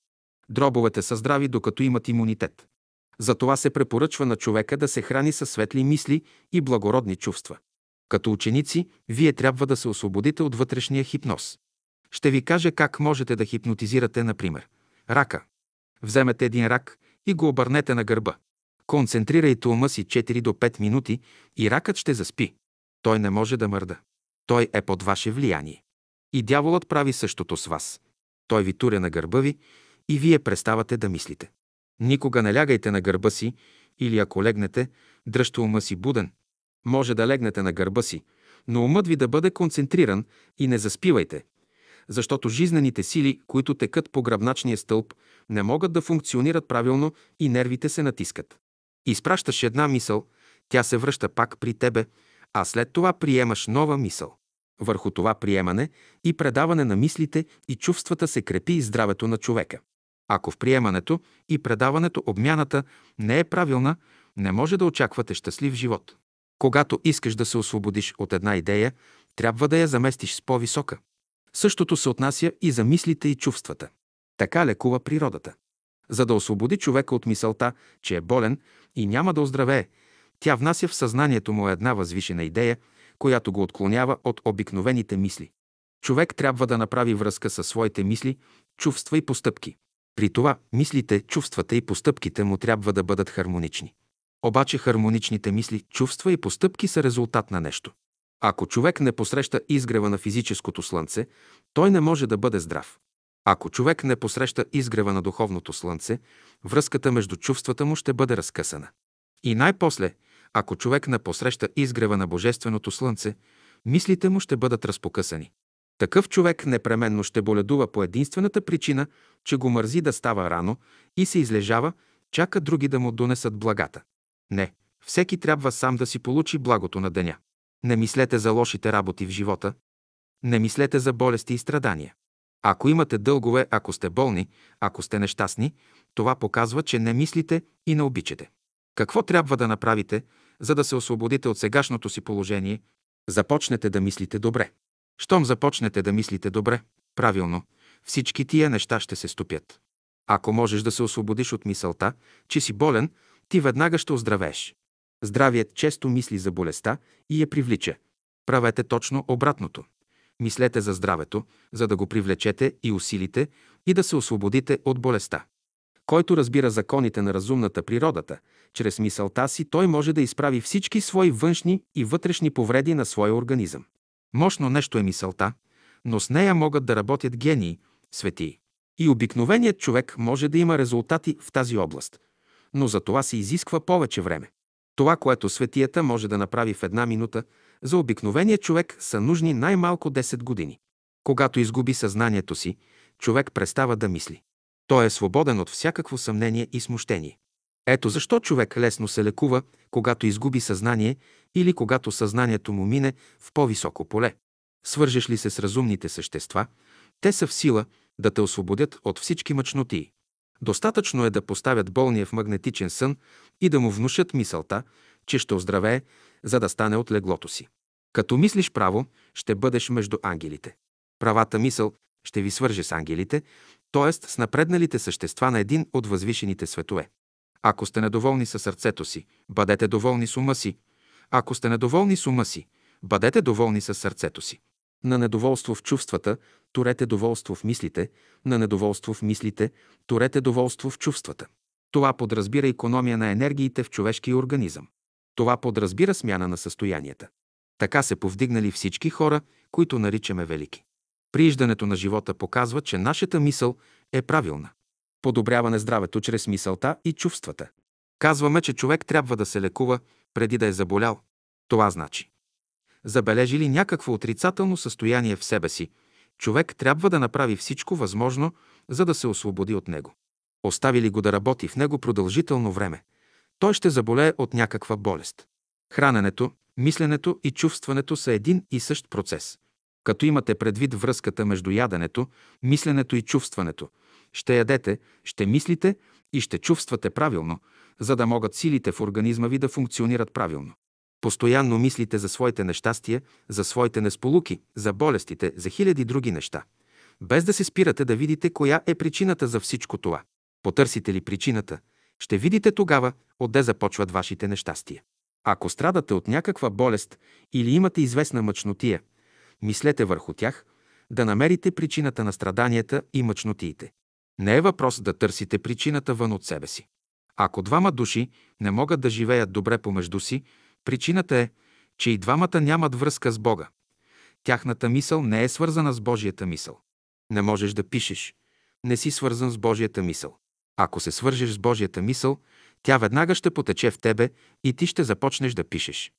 Дробовете са здрави, докато имат имунитет. Затова се препоръчва на човека да се храни със светли мисли и благородни чувства. Като ученици, вие трябва да се освободите от вътрешния хипноз. Ще ви кажа как можете да хипнотизирате, например. Рака. Вземете един рак и го обърнете на гърба. Концентрирайте ума си 4 до 5 минути и ракът ще заспи. Той не може да мърда. Той е под ваше влияние. И дяволът прави същото с вас. Той ви туря на гърба ви и вие преставате да мислите. Никога не лягайте на гърба си или ако легнете, дръжте ума си буден. Може да легнете на гърба си, но умът ви да бъде концентриран и не заспивайте, защото жизнените сили, които текат по гръбначния стълб, не могат да функционират правилно и нервите се натискат. Изпращаш една мисъл, тя се връща пак при тебе, а след това приемаш нова мисъл. Върху това приемане и предаване на мислите и чувствата се крепи и здравето на човека. Ако в приемането и предаването обмяната не е правилна, не може да очаквате щастлив живот. Когато искаш да се освободиш от една идея, трябва да я заместиш с по-висока. Същото се отнася и за мислите и чувствата. Така лекува природата. За да освободи човека от мисълта, че е болен и няма да оздравее, тя внася в съзнанието му една възвишена идея, която го отклонява от обикновените мисли. Човек трябва да направи връзка със своите мисли, чувства и постъпки. При това мислите, чувствата и постъпките му трябва да бъдат хармонични. Обаче хармоничните мисли, чувства и постъпки са резултат на нещо. Ако човек не посреща изгрева на физическото слънце, той не може да бъде здрав. Ако човек не посреща изгрева на духовното слънце, връзката между чувствата му ще бъде разкъсана. И най-после, ако човек не посреща изгрева на божественото слънце, мислите му ще бъдат разпокъсани. Такъв човек непременно ще боледува по единствената причина, че го мързи да става рано и се излежава, чака други да му донесат благата. Не, всеки трябва сам да си получи благото на деня. Не мислете за лошите работи в живота. Не мислете за болести и страдания. Ако имате дългове, ако сте болни, ако сте нещастни, това показва, че не мислите и не обичате. Какво трябва да направите, за да се освободите от сегашното си положение? Започнете да мислите добре. Щом започнете да мислите добре, правилно, всички тия неща ще се стопят. Ако можеш да се освободиш от мисълта, че си болен, ти веднага ще оздравееш. Здравият често мисли за болестта и я привлича. Правете точно обратното. Мислете за здравето, за да го привлечете и усилите и да се освободите от болестта. Който разбира законите на разумната природата, чрез мисълта си той може да изправи всички свои външни и вътрешни повреди на своя организъм. Мощно нещо е мисълта, но с нея могат да работят гении, светии. И обикновеният човек може да има резултати в тази област, но за това се изисква повече време. Това, което светията може да направи в една минута, за обикновения човек са нужни най-малко 10 години. Когато изгуби съзнанието си, човек престава да мисли. Той е свободен от всякакво съмнение и смущение. Ето защо човек лесно се лекува, когато изгуби съзнание или когато съзнанието му мине в по-високо поле. Свържеш ли се с разумните същества, те са в сила да те освободят от всички мъчноти. Достатъчно е да поставят болния в магнетичен сън и да му внушат мисълта, че ще оздравее, за да стане от леглото си. Като мислиш право, ще бъдеш между ангелите. Правата мисъл ще ви свърже с ангелите, т.е. с напредналите същества на един от възвишените светове. Ако сте недоволни със сърцето си, бъдете доволни с ума си. Ако сте недоволни с ума си, бъдете доволни със сърцето си. На недоволство в чувствата, турете доволство в мислите, на недоволство в мислите, турете доволство в чувствата. Това подразбира економия на енергиите в човешкия организъм. Това подразбира смяна на състоянията. Така се повдигнали всички хора, които наричаме велики. Прииждането на живота показва, че нашата мисъл е правилна. Подобряване здравето чрез мисълта и чувствата. Казваме, че човек трябва да се лекува преди да е заболял. Това значи. Забележи ли някакво отрицателно състояние в себе си, човек трябва да направи всичко възможно, за да се освободи от него. Остави ли го да работи в него продължително време, той ще заболее от някаква болест. Храненето, мисленето и чувстването са един и същ процес. Като имате предвид връзката между яденето, мисленето и чувстването, ще ядете, ще мислите и ще чувствате правилно, за да могат силите в организма ви да функционират правилно. Постоянно мислите за своите нещастия, за своите несполуки, за болестите, за хиляди други неща. Без да се спирате да видите коя е причината за всичко това. Потърсите ли причината, ще видите тогава, отде започват вашите нещастия. Ако страдате от някаква болест или имате известна мъчнотия, мислете върху тях, да намерите причината на страданията и мъчнотиите. Не е въпрос да търсите причината вън от себе си. Ако двама души не могат да живеят добре помежду си, причината е, че и двамата нямат връзка с Бога. Тяхната мисъл не е свързана с Божията мисъл. Не можеш да пишеш. Не си свързан с Божията мисъл. Ако се свържеш с Божията мисъл, тя веднага ще потече в тебе и ти ще започнеш да пишеш.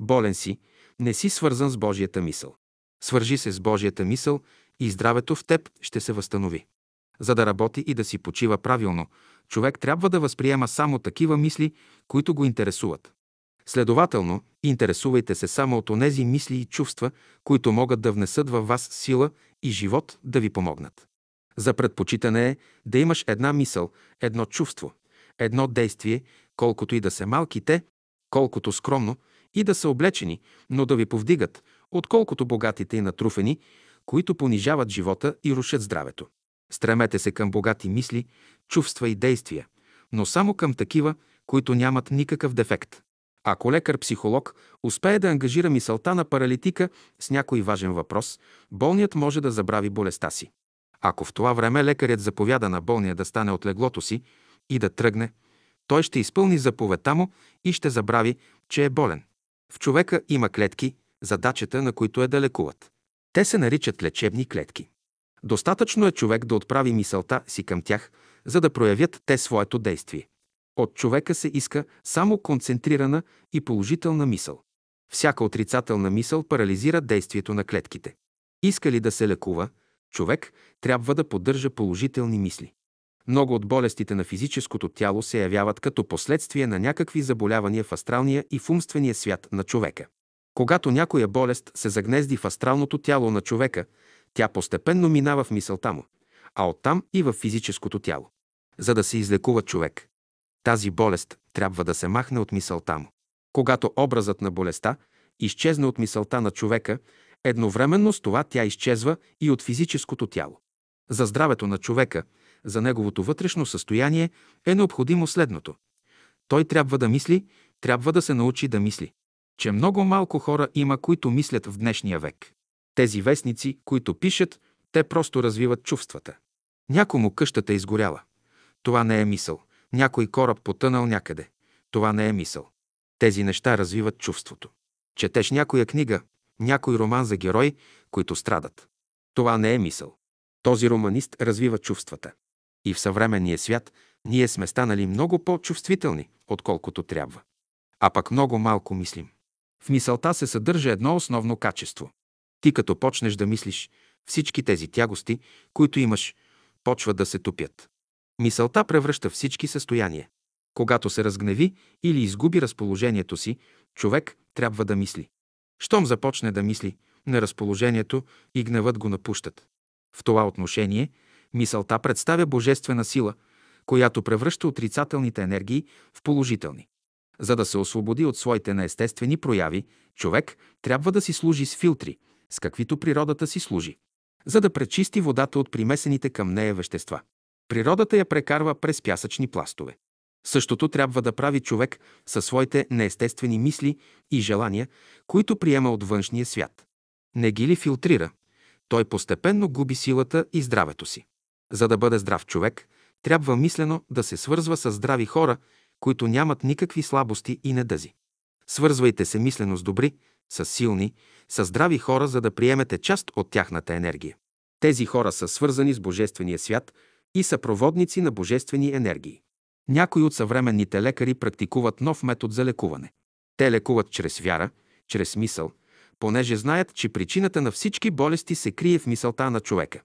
Болен си, не си свързан с Божията мисъл. Свържи се с Божията мисъл и здравето в теб ще се възстанови. За да работи и да си почива правилно, човек трябва да възприема само такива мисли, които го интересуват. Следователно, интересувайте се само от онези мисли и чувства, които могат да внесат във вас сила и живот да ви помогнат. За предпочитане е да имаш една мисъл, едно чувство, едно действие, колкото и да са малки те, колкото скромно и да са облечени, но да ви повдигат, отколкото богатите и натруфени, които понижават живота и рушат здравето. Стремете се към богати мисли, чувства и действия, но само към такива, които нямат никакъв дефект. Ако лекар-психолог успее да ангажира мисълта на паралитика с някой важен въпрос, болният може да забрави болестта си. Ако в това време лекарят заповяда на болния да стане от леглото си и да тръгне, той ще изпълни заповедта му и ще забрави, че е болен. В човека има клетки, задачата на които е да лекуват. Те се наричат лечебни клетки. Достатъчно е човек да отправи мисълта си към тях, за да проявят те своето действие. От човека се иска само концентрирана и положителна мисъл. Всяка отрицателна мисъл парализира действието на клетките. Иска ли да се лекува, човек трябва да поддържа положителни мисли. Много от болестите на физическото тяло се явяват като последствие на някакви заболявания в астралния и в умствения свят на човека. Когато някоя болест се загнезди в астралното тяло на човека, тя постепенно минава в мисълта му, а оттам и в физическото тяло. За да се излекува човек, тази болест трябва да се махне от мисълта му. Когато образът на болестта изчезне от мисълта на човека, едновременно с това тя изчезва и от физическото тяло. За здравето на човека, за неговото вътрешно състояние е необходимо следното. Той трябва да мисли, трябва да се научи да мисли. Че много малко хора има, които мислят в днешния век. Тези вестници, които пишат, те просто развиват чувствата. Някому къщата е изгоряла. Това не е мисъл. Някой кораб потънал някъде. Това не е мисъл. Тези неща развиват чувството. Четеш някоя книга, някой роман за герои, които страдат. Това не е мисъл. Този романист развива чувствата. И в съвременния свят ние сме станали много по-чувствителни, отколкото трябва. А пък много малко мислим. В мисълта се съдържа едно основно качество. Ти като почнеш да мислиш, всички тези тягости, които имаш, почват да се топят. Мисълта превръща всички състояния. Когато се разгневи или изгуби разположението си, човек трябва да мисли. Щом започне да мисли, неразположението и гневът го напущат. В това отношение мисълта представя божествена сила, която превръща отрицателните енергии в положителни. За да се освободи от своите неестествени прояви, човек трябва да си служи с филтри, с каквито природата си служи, за да пречисти водата от примесените към нея вещества. Природата я прекарва през пясъчни пластове. Същото трябва да прави човек със своите неестествени мисли и желания, които приема от външния свят. Не ги ли филтрира, той постепенно губи силата и здравето си. За да бъде здрав човек, трябва мислено да се свързва с здрави хора, които нямат никакви слабости и недъзи. Свързвайте се мислено с добри, с силни, с здрави хора, за да приемете част от тяхната енергия. Тези хора са свързани с Божествения свят и са проводници на божествени енергии. Някои от съвременните лекари практикуват нов метод за лекуване. Те лекуват чрез вяра, чрез мисъл, понеже знаят, че причината на всички болести се крие в мисълта на човека.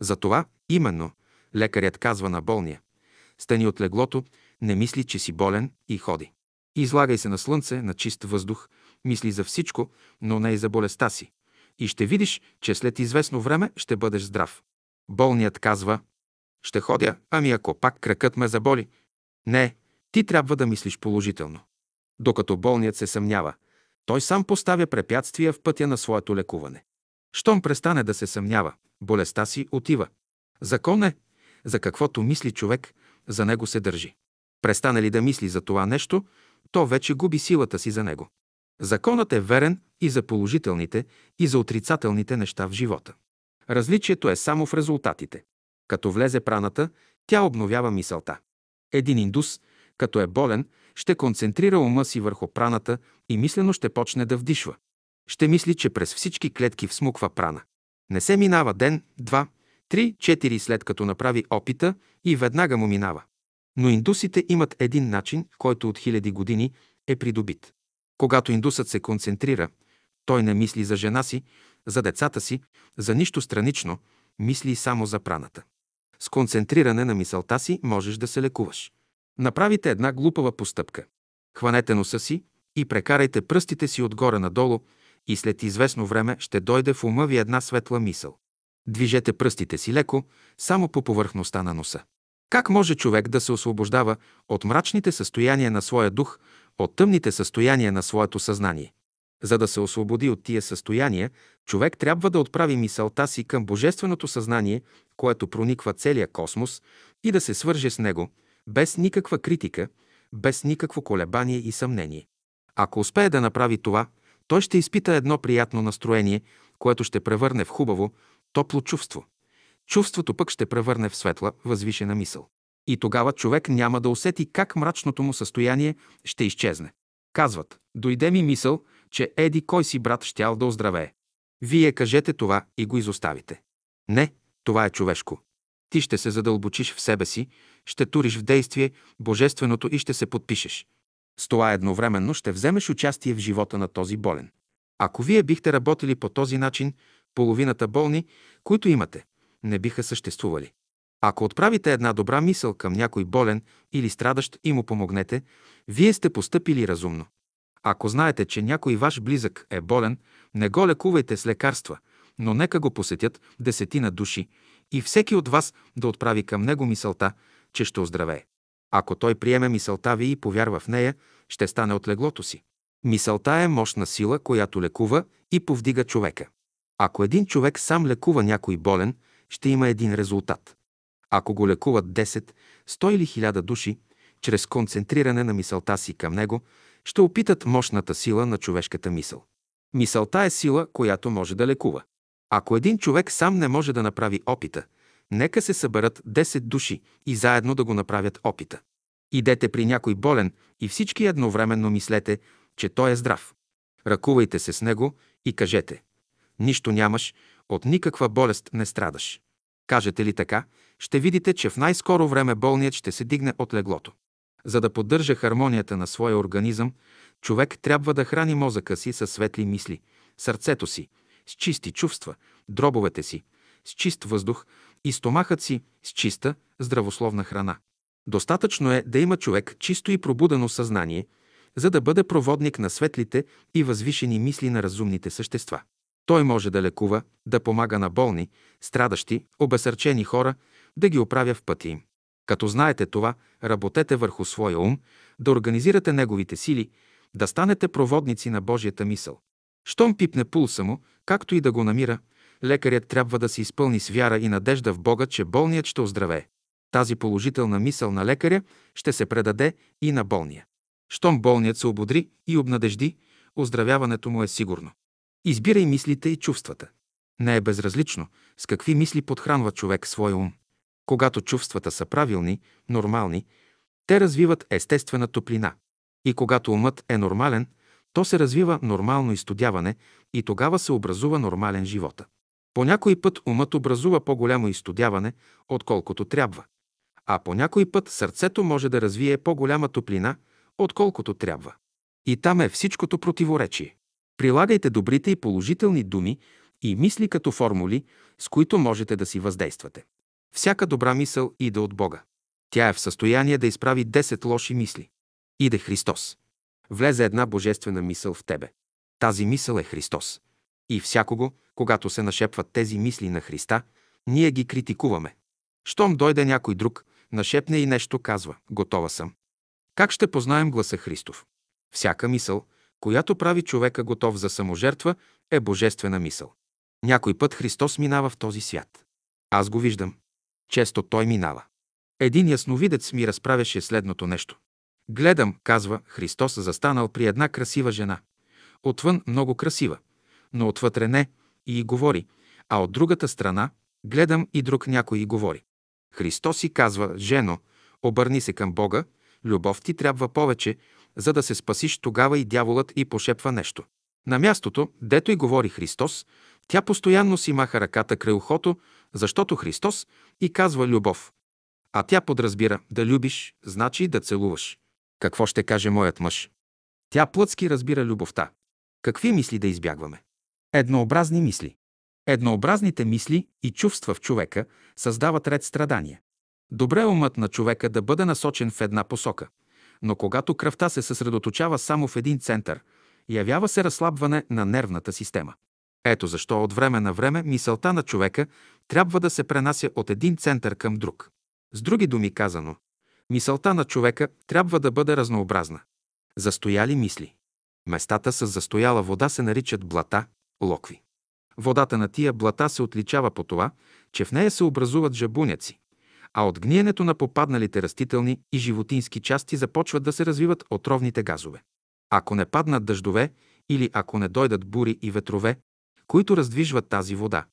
Затова, именно, лекарят казва на болния – стани от леглото, не мисли, че си болен и ходи. Излагай се на слънце, на чист въздух, мисли за всичко, но не и за болестта си. И ще видиш, че след известно време ще бъдеш здрав. Болният казва, ще ходя, ами ако пак кракът ме заболи. Не, ти трябва да мислиш положително. Докато болният се съмнява, той сам поставя препятствия в пътя на своето лекуване. Щом престане да се съмнява, болестта си отива. Закон е, за каквото мисли човек, за него се държи. Престане ли да мисли за това нещо, то вече губи силата си за него. Законът е верен и за положителните, и за отрицателните неща в живота. Различието е само в резултатите. Като влезе праната, тя обновява мисълта. Един индус, като е болен, ще концентрира ума си върху праната и мислено ще почне да вдишва. Ще мисли, че през всички клетки всмуква прана. Не се минава ден, два, три, четири след като направи опита и веднага му минава. Но индусите имат един начин, който от хиляди години е придобит. Когато индусът се концентрира, той не мисли за жена си, за децата си, за нищо странично, мисли само за праната. С концентриране на мисълта си можеш да се лекуваш. Направите една глупава постъпка. Хванете носа си и прекарайте пръстите си отгоре надолу и след известно време ще дойде в ума ви една светла мисъл. Движете пръстите си леко, само по повърхността на носа. Как може човек да се освобождава от мрачните състояния на своя дух, от тъмните състояния на своето съзнание? За да се освободи от тия състояния, човек трябва да отправи мисълта си към Божественото съзнание, което прониква целия космос и да се свърже с него, без никаква критика, без никакво колебание и съмнение. Ако успее да направи това, той ще изпита едно приятно настроение, което ще превърне в хубаво, топло чувство. Чувството пък ще превърне в светла, възвишена мисъл. И тогава човек няма да усети как мрачното му състояние ще изчезне. Казват, дойде ми мисъл, че еди кой си брат щял да оздравее. Вие кажете това и го изоставите. Не, това е човешко. Ти ще се задълбочиш в себе си, ще туриш в действие Божественото и ще се подпишеш. С това едновременно ще вземеш участие в живота на този болен. Ако вие бихте работили по този начин, половината болни, които имате, не биха съществували. Ако отправите една добра мисъл към някой болен или страдащ и му помогнете, вие сте постъпили разумно. Ако знаете, че някой ваш близък е болен, не го лекувайте с лекарства, но нека го посетят десетина души и всеки от вас да отправи към него мисълта, че ще оздравее. Ако той приеме мисълта ви и повярва в нея, ще стане от леглото си. Мисълта е мощна сила, която лекува и повдига човека. Ако един човек сам лекува някой болен, ще има един резултат. Ако го лекуват 10, 100 или 1000 души, чрез концентриране на мисълта си към него, ще опитат мощната сила на човешката мисъл. Мисълта е сила, която може да лекува. Ако един човек сам не може да направи опита, нека се съберат 10 души и заедно да го направят опита. Идете при някой болен и всички едновременно мислете, че той е здрав. Ръкувайте се с него и кажете «Нищо нямаш, от никаква болест не страдаш». Кажете ли така, ще видите, че в най-скоро време болният ще се дигне от леглото. За да поддържа хармонията на своя организъм, човек трябва да храни мозъка си със светли мисли, сърцето си, с чисти чувства, дробовете си, с чист въздух и стомахът си с чиста, здравословна храна. Достатъчно е да има човек чисто и пробудено съзнание, за да бъде проводник на светлите и възвишени мисли на разумните същества. Той може да лекува, да помага на болни, страдащи, обесърчени хора, да ги оправя в пътя им. Като знаете това, работете върху своя ум, да организирате неговите сили, да станете проводници на Божията мисъл. Щом пипне пулса му, както и да го намира, лекарят трябва да се изпълни с вяра и надежда в Бога, че болният ще оздравее. Тази положителна мисъл на лекаря ще се предаде и на болния. Щом болният се ободри и обнадежди, оздравяването му е сигурно. Избирай мислите и чувствата. Не е безразлично с какви мисли подхранва човек своя ум. Когато чувствата са правилни, нормални, те развиват естествена топлина. И когато умът е нормален, то се развива нормално изтодяване и тогава се образува нормален живота. По някой път умът образува по-голямо изтодяване, отколкото трябва. А по някой път сърцето може да развие по-голяма топлина, отколкото трябва. И там е всичкото противоречие. Прилагайте добрите и положителни думи и мисли като формули, с които можете да си въздействате. Всяка добра мисъл иде от Бога. Тя е в състояние да изправи 10 лоши мисли. Иде Христос. Влезе една божествена мисъл в тебе. Тази мисъл е Христос. И всякого, когато се нашепват тези мисли на Христа, ние ги критикуваме. Щом дойде някой друг, нашепне и нещо казва «Готова съм». Как ще познаем гласа Христов? Всяка мисъл, която прави човека готов за саможертва, е божествена мисъл. Някой път Христос минава в този свят. Аз го виждам. Често той минава. Един ясновидец ми разправяше следното нещо. Гледам, казва Христос, застанал при една красива жена. Отвън много красива, но отвътре не, и говори, а от другата страна гледам и друг някой и говори. Христос си казва, жено, обърни се към Бога, любов ти трябва повече, за да се спасиш тогава и дяволът и пошепва нещо. На мястото, дето и говори Христос, тя постоянно си маха ръката край ухото, защото Христос и казва любов. А тя подразбира да любиш, значи да целуваш. Какво ще каже моят мъж? Тя плътски разбира любовта. Какви мисли да избягваме? Еднообразни мисли. Еднообразните мисли и чувства в човека създават ред страдания. Добре е умът на човека да бъде насочен в една посока, но когато кръвта се съсредоточава само в един център, явява се разслабване на нервната система. Ето защо от време на време мисълта на човека трябва да се пренася от един център към друг. С други думи казано, мисълта на човека трябва да бъде разнообразна. Застояли мисли. Местата с застояла вода се наричат блата, локви. Водата на тия блата се отличава по това, че в нея се образуват жабуняци, а от гниенето на попадналите растителни и животински части започват да се развиват отровните газове. Ако не паднат дъждове или ако не дойдат бури и ветрове, които раздвижват тази вода,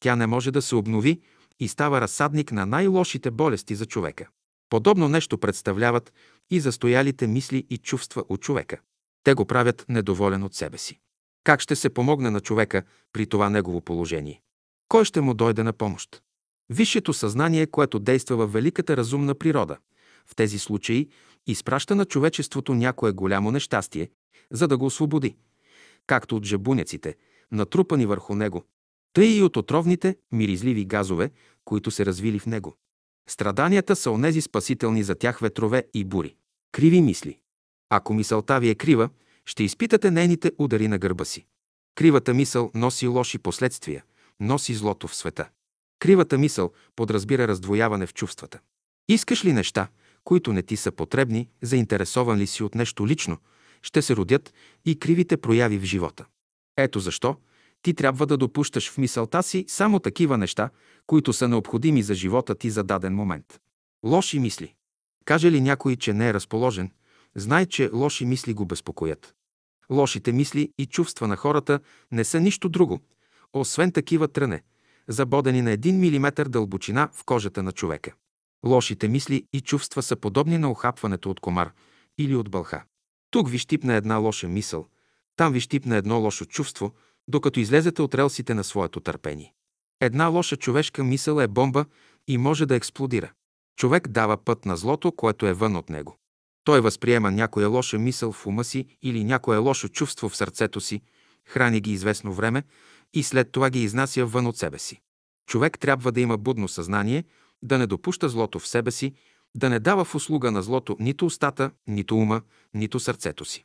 тя не може да се обнови и става разсадник на най-лошите болести за човека. Подобно нещо представляват и застоялите мисли и чувства от човека. Те го правят недоволен от себе си. Как ще се помогне на човека при това негово положение? Кой ще му дойде на помощ? Висшето съзнание, което действа във великата разумна природа, в тези случаи изпраща на човечеството някое голямо нещастие, за да го освободи. Както от жабуняците, натрупани върху него, тъй и от отровните, миризливи газове, които се развили в него. Страданията са онези спасителни за тях ветрове и бури. Криви мисли. Ако мисълта ви е крива, ще изпитате нейните удари на гърба си. Кривата мисъл носи лоши последствия, носи злото в света. Кривата мисъл подразбира раздвояване в чувствата. Искаш ли неща, които не ти са потребни, заинтересован ли си от нещо лично, ще се родят и кривите прояви в живота. Ето защо ти трябва да допущаш в мисълта си само такива неща, които са необходими за живота ти за даден момент. Лоши мисли. Каже ли някой, че не е разположен, знай, че лоши мисли го безпокоят. Лошите мисли и чувства на хората не са нищо друго, освен такива тръне, забодени на един милиметър дълбочина в кожата на човека. Лошите мисли и чувства са подобни на охапването от комар или от бълха. Тук ви щипна една лоша мисъл, там ви щипна едно лошо чувство, докато излезете от релсите на своето търпение. Една лоша човешка мисъл е бомба и може да експлодира. Човек дава път на злото, което е вън от него. Той възприема някоя лоша мисъл в ума си или някое лошо чувство в сърцето си, храни ги известно време и след това ги изнася вън от себе си. Човек трябва да има будно съзнание, да не допуща злото в себе си, да не дава в услуга на злото нито устата, нито ума, нито сърцето си.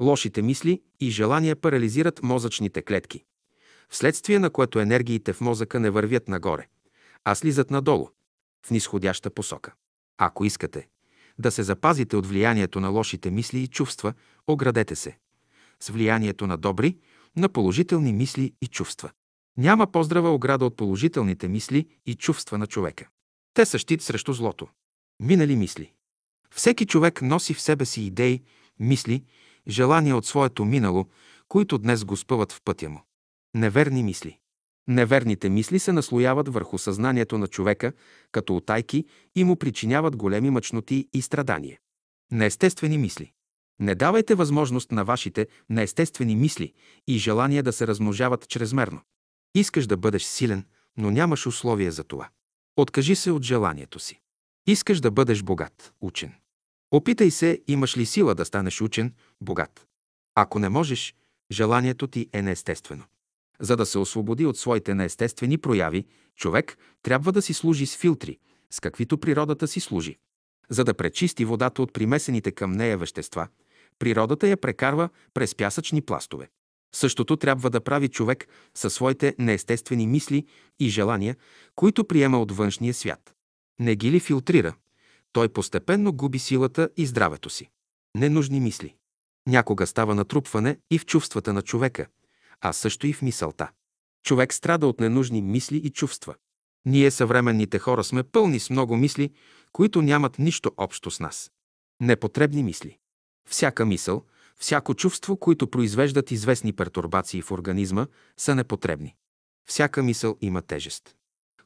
Лошите мисли и желания парализират мозъчните клетки, вследствие на което енергиите в мозъка не вървят нагоре, а слизат надолу, в нисходяща посока. Ако искате да се запазите от влиянието на лошите мисли и чувства, оградете се с влиянието на добри, на положителни мисли и чувства. Няма поздрава ограда от положителните мисли и чувства на човека. Те са щит срещу злото. Минали мисли. Всеки човек носи в себе си идеи, мисли, желания от своето минало, които днес го спъват в пътя му. Неверни мисли. Неверните мисли се наслояват върху съзнанието на човека като отайки и му причиняват големи мъчноти и страдания. Неестествени мисли. Не давайте възможност на вашите неестествени мисли и желания да се размножават чрезмерно. Искаш да бъдеш силен, но нямаш условия за това. Откажи се от желанието си. Искаш да бъдеш богат, учен. Опитай се, имаш ли сила да станеш учен, богат. Ако не можеш, желанието ти е неестествено. За да се освободи от своите неестествени прояви, човек трябва да си служи с филтри, с каквито природата си служи. За да пречисти водата от примесените към нея вещества, природата я прекарва през пясъчни пластове. Същото трябва да прави човек със своите неестествени мисли и желания, които приема от външния свят. Не ги ли филтрира, той постепенно губи силата и здравето си. Ненужни мисли. Някога става натрупване и в чувствата на човека, а също и в мисълта. Човек страда от ненужни мисли и чувства. Ние, съвременните хора, сме пълни с много мисли, които нямат нищо общо с нас. Непотребни мисли. Всяка мисъл, всяко чувство, които произвеждат известни пертурбации в организма, са непотребни. Всяка мисъл има тежест.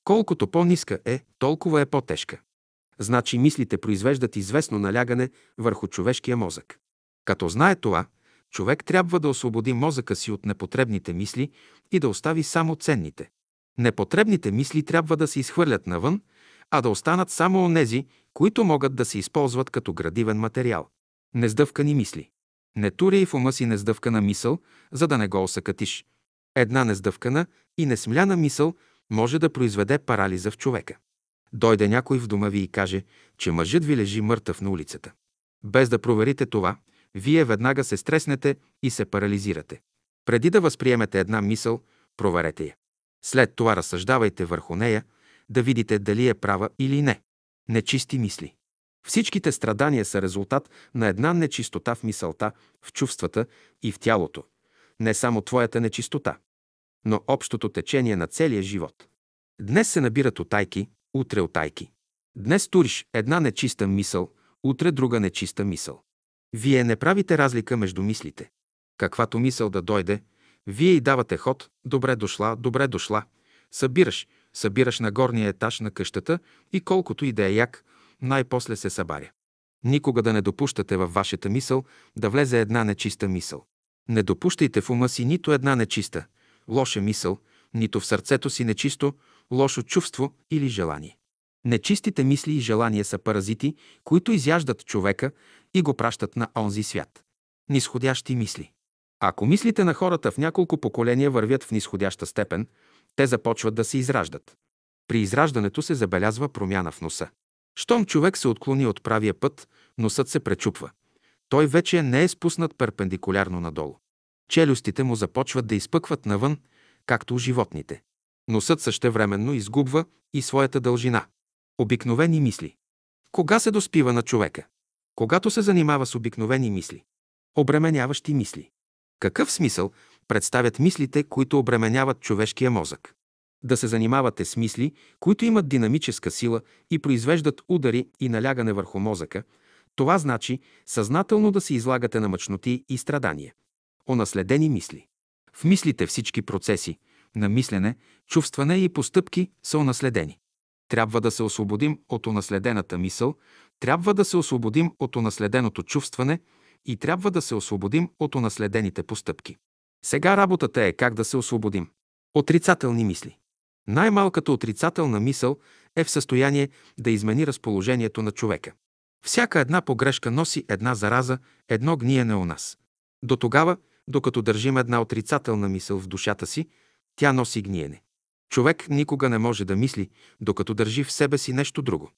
Колкото по-ниска е, толкова е по-тежка. Значи мислите произвеждат известно налягане върху човешкия мозък. Като знае това, човек трябва да освободи мозъка си от непотребните мисли и да остави само ценните. Непотребните мисли трябва да се изхвърлят навън, а да останат само онези, които могат да се използват като градивен материал. Нездъвкани мисли. Не туряй в ума си нездъвкана мисъл, за да не го осъкатиш. Една нездъвкана и несмляна мисъл може да произведе парализа в човека. Дойде някой в дома ви и каже, че мъжът ви лежи мъртъв на улицата. Без да проверите това, вие веднага се стреснете и се парализирате. Преди да възприемете една мисъл, Проверете я. След това разсъждавайте върху нея, да видите дали е права или не. Нечисти мисли. Всичките страдания са резултат на една нечистота в мисълта, в чувствата и в тялото. Не само твоята нечистота, но общото течение на целия живот. Днес се набират отайки, утре отайки. Днес туриш една нечиста мисъл, утре друга нечиста мисъл. Вие не правите разлика между мислите. Каквато мисъл да дойде, вие й давате ход, добре дошла, добре дошла. Събираш, събираш на горния етаж на къщата и колкото и да е як, най-после се събаря. Никога да не допущате във вашата мисъл да влезе една нечиста мисъл. Не допущайте в ума си нито една нечиста, лоша мисъл, нито в сърцето си нечисто, лошо чувство или желание. Нечистите мисли и желания са паразити, които изяждат човека и го пращат на онзи свят. Нисходящи мисли. Ако мислите на хората в няколко поколения вървят в нисходяща степен, те започват да се израждат. При израждането се забелязва промяна в носа. Щом човек се отклони от правия път, носът се пречупва. Той вече не е спуснат перпендикулярно надолу. Челюстите му започват да изпъкват навън, както у животните. Носът същевременно изгубва и своята дължина. Обикновени мисли. Кога се доспива на човека? Когато се занимава с обикновени мисли. Обременяващи мисли. Какъв смисъл представят мислите, които обременяват човешкия мозък? Да се занимавате с мисли, които имат динамическа сила и произвеждат удари и налягане върху мозъка, това значи съзнателно да се излагате на мъчноти и страдания. Онаследени мисли. В мислите всички процеси на мислене, чувстване и постъпки са унаследени. Трябва да се освободим от унаследената мисъл, трябва да се освободим от унаследеното чувстване и трябва да се освободим от унаследените постъпки. Сега работата е как да се освободим. Отрицателни мисли. Най-малката отрицателна мисъл е в състояние да измени разположението на човека. Всяка една погрешка носи една зараза, едно гниене у нас. До тогава, докато държим една отрицателна мисъл в душата си, тя носи гниене. Човек никога не може да мисли, докато държи в себе си нещо друго.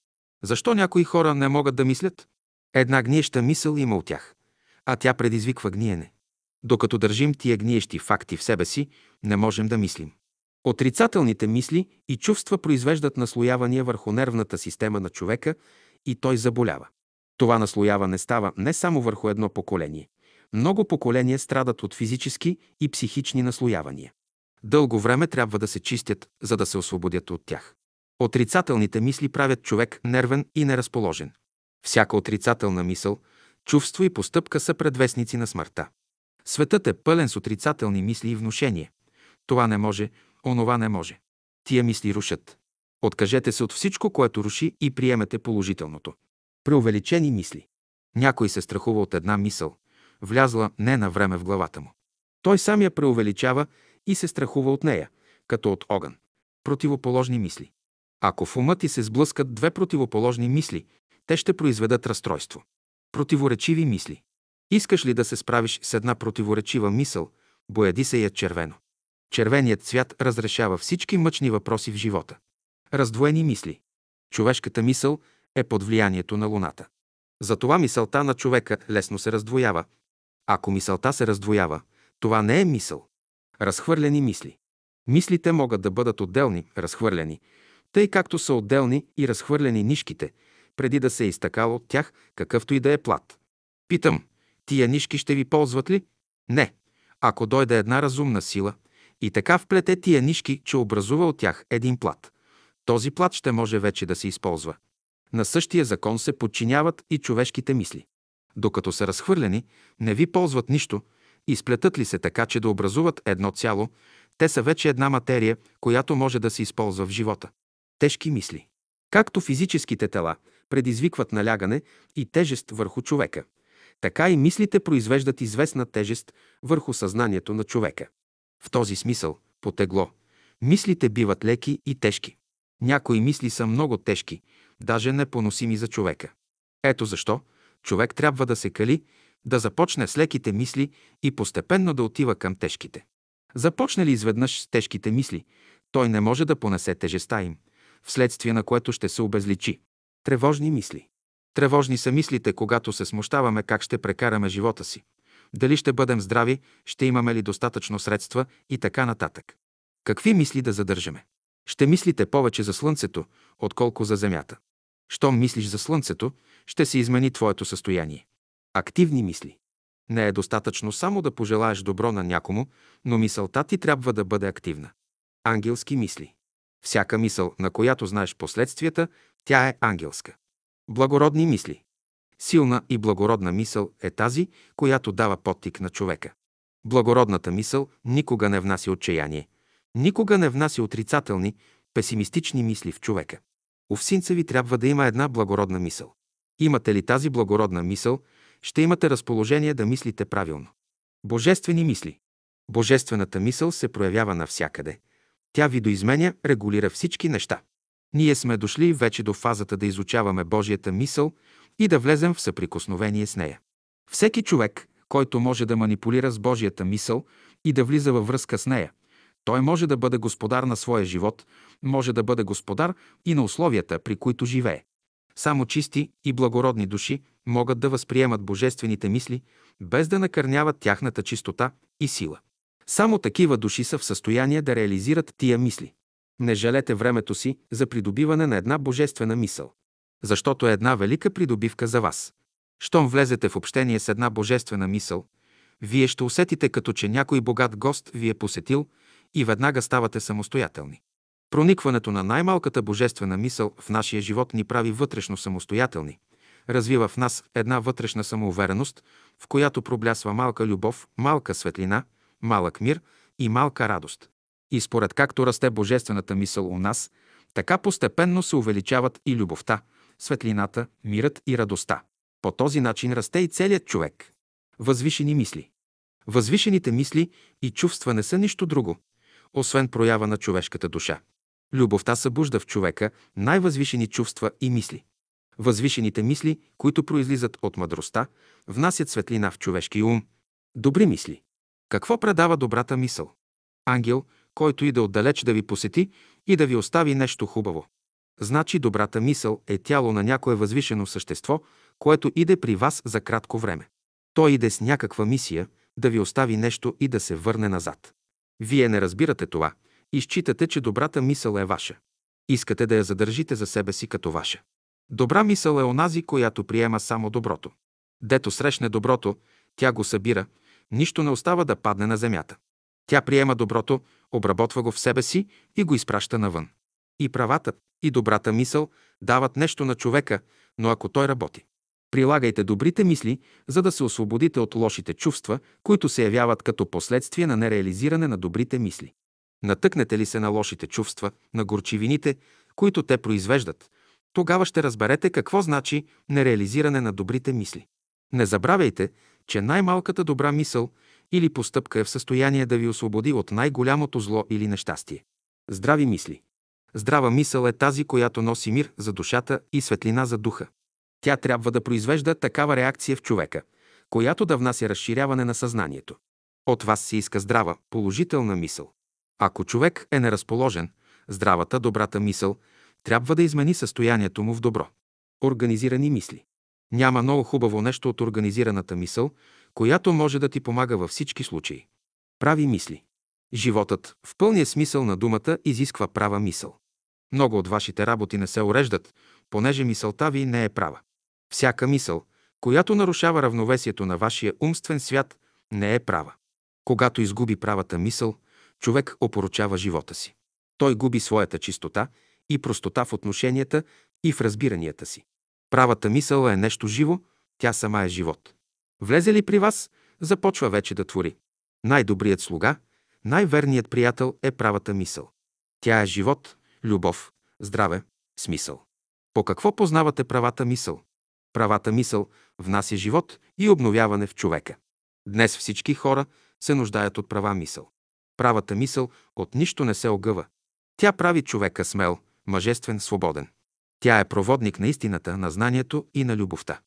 Защо някои хора не могат да мислят? Една гниеща мисъл има от тях, а тя предизвиква гниене. Докато държим тия гниещи факти в себе си, не можем да мислим. Отрицателните мисли и чувства произвеждат наслоявания върху нервната система на човека и той заболява. Това наслояване става не само върху едно поколение. Много поколения страдат от физически и психични наслоявания. Дълго време трябва да се чистят, за да се освободят от тях. Отрицателните мисли правят човек нервен и неразположен. Всяка отрицателна мисъл, чувство и постъпка са предвестници на смъртта. Светът е пълен с отрицателни мисли и внушения. Това не може, онова не може. Тия мисли рушат. Откажете се от всичко, което руши и приемете положителното. Преувеличени мисли. Някой се страхува от една мисъл, влязла не на време в главата му. Той сам я преувеличава и се страхува от нея, като от огън. Противоположни мисли. Ако в ума ти се сблъскат две противоположни мисли, те ще произведат разстройство. Противоречиви мисли. Искаш ли да се справиш с една противоречива мисъл, бояди се я червено. Червеният цвят разрешава всички мъчни въпроси в живота. Раздвоени мисли. Човешката мисъл е под влиянието на Луната. Затова мисълта на човека лесно се раздвоява. Ако мисълта се раздвоява, това не е мисъл. Разхвърлени мисли. Мислите могат да бъдат отделни, разхвърлени, тъй както са отделни и разхвърлени нишките, преди да се е изтъкал от тях какъвто и да е плат. Питам, тия нишки ще ви ползват ли? Не. Ако дойде една разумна сила и така вплете тия нишки, че образува от тях един плат, този плат ще може вече да се използва. На същия закон се подчиняват и човешките мисли. Докато са разхвърлени, не ви ползват нищо, изплетат ли се така, че да образуват едно цяло, те са вече една материя, която може да се използва в живота. Тежки мисли. Както физическите тела предизвикват налягане и тежест върху човека, така и мислите произвеждат известна тежест върху съзнанието на човека. В този смисъл, по тегло, мислите биват леки и тежки. Някои мисли са много тежки, даже непоносими за човека. Ето защо човек трябва да се кали, да започне с леките мисли и постепенно да отива към тежките. Започне ли изведнъж с тежките мисли, той не може да понесе тежеста им, вследствие на което ще се обезличи. Тревожни мисли. Тревожни са мислите, когато се смущаваме как ще прекараме живота си. Дали ще бъдем здрави, ще имаме ли достатъчно средства и така нататък. Какви мисли да задържаме? Ще мислите повече за Слънцето, отколко за Земята. Щом мислиш за Слънцето, ще се измени твоето състояние. Активни мисли. Не е достатъчно само да пожелаеш добро на някому, но мисълта ти трябва да бъде активна. Ангелски мисли. Всяка мисъл, на която знаеш последствията, тя е ангелска. Благородни мисли. Силна и благородна мисъл е тази, която дава подтик на човека. Благородната мисъл никога не внася отчаяние, никога не внася отрицателни, песимистични мисли в човека. У ви трябва да има една благородна мисъл. Имате ли тази благородна мисъл, ще имате разположение да мислите правилно. Божествени мисли. Божествената мисъл се проявява навсякъде. Тя видоизменя, регулира всички неща. Ние сме дошли вече до фазата да изучаваме Божията мисъл и да влезем в съприкосновение с нея. Всеки човек, който може да манипулира с Божията мисъл и да влиза във връзка с нея, той може да бъде господар на своя живот, може да бъде господар и на условията, при които живее. Само чисти и благородни души могат да възприемат божествените мисли, без да накърняват тяхната чистота и сила. Само такива души са в състояние да реализират тия мисли. Не жалете времето си за придобиване на една божествена мисъл, защото е една велика придобивка за вас. Щом влезете в общение с една божествена мисъл, вие ще усетите като че някой богат гост ви е посетил и веднага ставате самостоятелни. Проникването на най-малката божествена мисъл в нашия живот ни прави вътрешно самостоятелни, развива в нас една вътрешна самоувереност, в която проблясва малка любов, малка светлина, малък мир и малка радост. И според както расте божествената мисъл у нас, така постепенно се увеличават и любовта, светлината, мирът и радостта. По този начин расте и целият човек. Възвишени мисли. Възвишените мисли и чувства не са нищо друго, освен проява на човешката душа. Любовта събужда в човека най-възвишени чувства и мисли. Възвишените мисли, които произлизат от мъдростта, внасят светлина в човешки ум. Добри мисли. Какво предава добрата мисъл? Ангел, който иде отдалеч да ви посети и да ви остави нещо хубаво. Значи добрата мисъл е тяло на някое възвишено същество, което иде при вас за кратко време. Той иде с някаква мисия да ви остави нещо и да се върне назад. Вие не разбирате това и считате, че добрата мисъл е ваша. Искате да я задържите за себе си като ваша. Добра мисъл е онази, която приема само доброто. Дето срещне доброто, тя го събира, нищо не остава да падне на земята. Тя приема доброто, обработва го в себе си и го изпраща навън. И правата, и добрата мисъл дават нещо на човека, но ако той работи. Прилагайте добрите мисли, за да се освободите от лошите чувства, които се явяват като последствие на нереализиране на добрите мисли. Натъкнете ли се на лошите чувства, на горчивините, които те произвеждат, тогава ще разберете какво значи нереализиране на добрите мисли. Не забравяйте, че най-малката добра мисъл или постъпка е в състояние да ви освободи от най-голямото зло или нещастие. Здрави мисли. Здрава мисъл е тази, която носи мир за душата и светлина за духа. Тя трябва да произвежда такава реакция в човека, която да внася разширяване на съзнанието. От вас се иска здрава, положителна мисъл. Ако човек е неразположен, здравата, добрата мисъл трябва да измени състоянието му в добро. Организирани мисли. Няма много хубаво нещо от организираната мисъл, която може да ти помага във всички случаи. Прави мисли. Животът, в пълния смисъл на думата, изисква права мисъл. Много от вашите работи не се уреждат, понеже мисълта ви не е права. Всяка мисъл, която нарушава равновесието на вашия умствен свят, не е права. Когато изгуби правата мисъл, човек опоручава живота си. Той губи своята чистота и простота в отношенията и в разбиранията си. Правата мисъл е нещо живо, тя сама е живот. Влезе ли при вас, започва вече да твори. Най-добрият слуга, най-верният приятел е правата мисъл. Тя е живот, любов, здраве, смисъл. По какво познавате правата мисъл? Правата мисъл внася живот и обновяване в човека. Днес всички хора се нуждаят от права мисъл. Правата мисъл от нищо не се огъва. Тя прави човека смел, мъжествен, свободен. Тя е проводник на истината, на знанието и на любовта.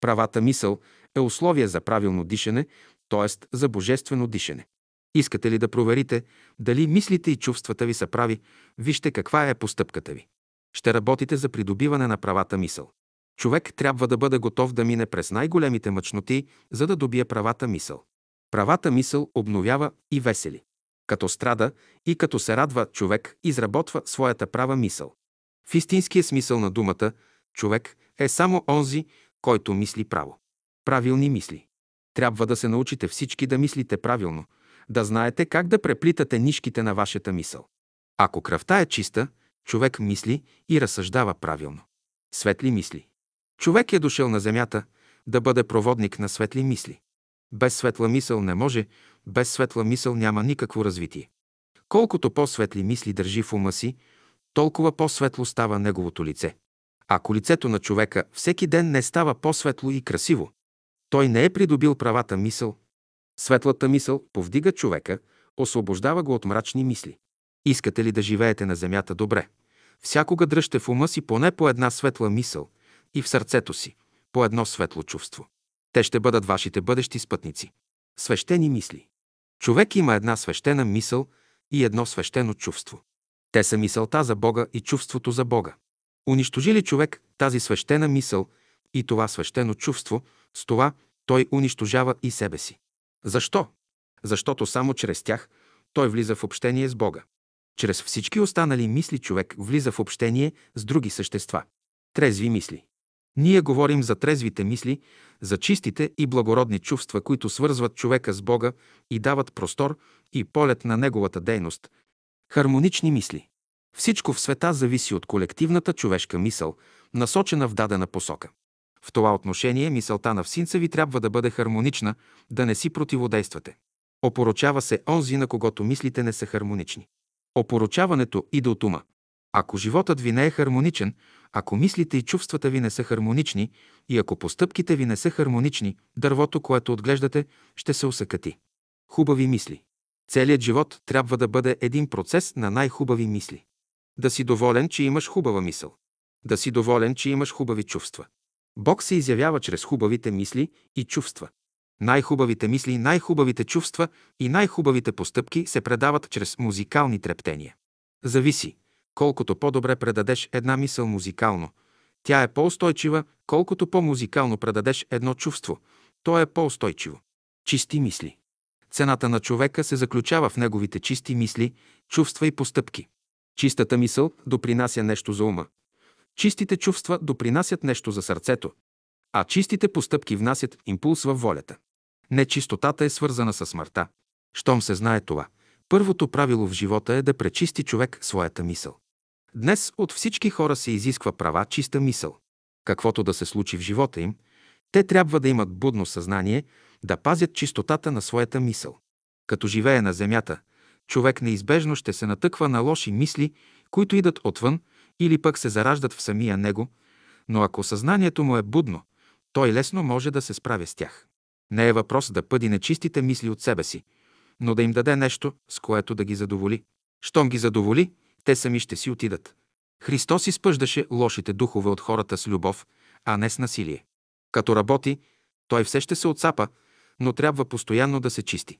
Правата мисъл е условие за правилно дишане, т.е. за божествено дишане. Искате ли да проверите дали мислите и чувствата ви са прави, вижте каква е постъпката ви. Ще работите за придобиване на правата мисъл. Човек трябва да бъде готов да мине през най-големите мъчноти, за да добие правата мисъл. Правата мисъл обновява и весели. Като страда и като се радва, човек изработва своята права мисъл. В истинския смисъл на думата, човек е само онзи, който мисли право. Правилни мисли. Трябва да се научите всички да мислите правилно, да знаете как да преплитате нишките на вашата мисъл. Ако кръвта е чиста, човек мисли и разсъждава правилно. Светли мисли. Човек е дошъл на земята да бъде проводник на светли мисли. Без светла мисъл не може, без светла мисъл няма никакво развитие. Колкото по-светли мисли държи в ума си, толкова по-светло става неговото лице. Ако лицето на човека всеки ден не става по-светло и красиво, той не е придобил правата мисъл. Светлата мисъл повдига човека, освобождава го от мрачни мисли. Искате ли да живеете на земята добре? Всякога дръжте в ума си поне по една светла мисъл и в сърцето си по едно светло чувство. Те ще бъдат вашите бъдещи спътници. Свещени мисли. Човек има една свещена мисъл и едно свещено чувство. Те са мисълта за Бога и чувството за Бога. Унищожи ли човек тази свещена мисъл и това свещено чувство, с това той унищожава и себе си. Защо? Защото само чрез тях той влиза в общение с Бога. Чрез всички останали мисли човек влиза в общение с други същества. Трезви мисли. Ние говорим за трезвите мисли, за чистите и благородни чувства, които свързват човека с Бога и дават простор и полет на неговата дейност. Хармонични мисли. Всичко в света зависи от колективната човешка мисъл, насочена в дадена посока. В това отношение мисълта на всинца ви трябва да бъде хармонична, да не си противодействате. Опоручава се онзи, на когото мислите не са хармонични. Опоручаването иде от ума. Ако животът ви не е хармоничен, ако мислите и чувствата ви не са хармонични и ако постъпките ви не са хармонични, дървото, което отглеждате, ще се усъкати. Хубави мисли. Целият живот трябва да бъде един процес на най-хубави мисли. Да си доволен, че имаш хубава мисъл. Да си доволен, че имаш хубави чувства. Бог се изявява чрез хубавите мисли и чувства. Най-хубавите мисли, най-хубавите чувства и най-хубавите постъпки се предават чрез музикални трептения. Зависи, колкото по-добре предадеш една мисъл музикално, тя е по-устойчива, колкото по-музикално предадеш едно чувство, то е по-устойчиво. Чисти мисли. Цената на човека се заключава в неговите чисти мисли, чувства и постъпки. Чистата мисъл допринася нещо за ума. Чистите чувства допринасят нещо за сърцето, а чистите постъпки внасят импулс във волята. Нечистотата е свързана с смъртта. Щом се знае това, първото правило в живота е да пречисти човек своята мисъл. Днес от всички хора се изисква права чиста мисъл. Каквото да се случи в живота им, те трябва да имат будно съзнание, да пазят чистотата на своята мисъл. Като живее на земята, човек неизбежно ще се натъква на лоши мисли, които идат отвън или пък се зараждат в самия него, но ако съзнанието му е будно, той лесно може да се справя с тях. Не е въпрос да пъди нечистите мисли от себе си, но да им даде нещо, с което да ги задоволи. Щом ги задоволи, те сами ще си отидат. Христос изпъждаше лошите духове от хората с любов, а не с насилие. Като работи, той все ще се отцапа, но трябва постоянно да се чисти.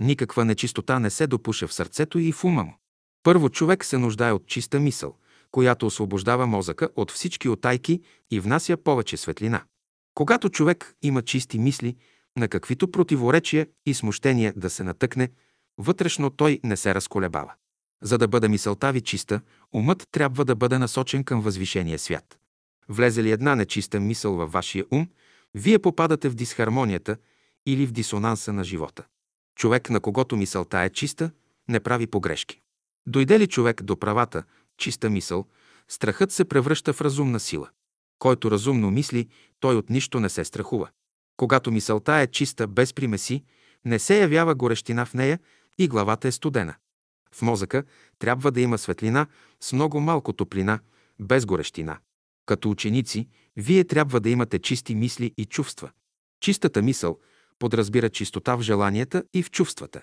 Никаква нечистота не се допуша в сърцето и в ума му. Първо човек се нуждае от чиста мисъл, която освобождава мозъка от всички отайки и внася повече светлина. Когато човек има чисти мисли, на каквито противоречия и смущения да се натъкне, вътрешно той не се разколебава. За да бъде мисълта ви чиста, умът трябва да бъде насочен към възвишения свят. Влезе ли една нечиста мисъл във вашия ум, вие попадате в дисхармонията или в дисонанса на живота. Човек, на когото мисълта е чиста, не прави погрешки. Дойде ли човек до правата, чиста мисъл, страхът се превръща в разумна сила. Който разумно мисли, той от нищо не се страхува. Когато мисълта е чиста, без примеси, не се явява горещина в нея и главата е студена. В мозъка трябва да има светлина с много малко топлина, без горещина. Като ученици, вие трябва да имате чисти мисли и чувства. Чистата мисъл подразбира чистота в желанията и в чувствата.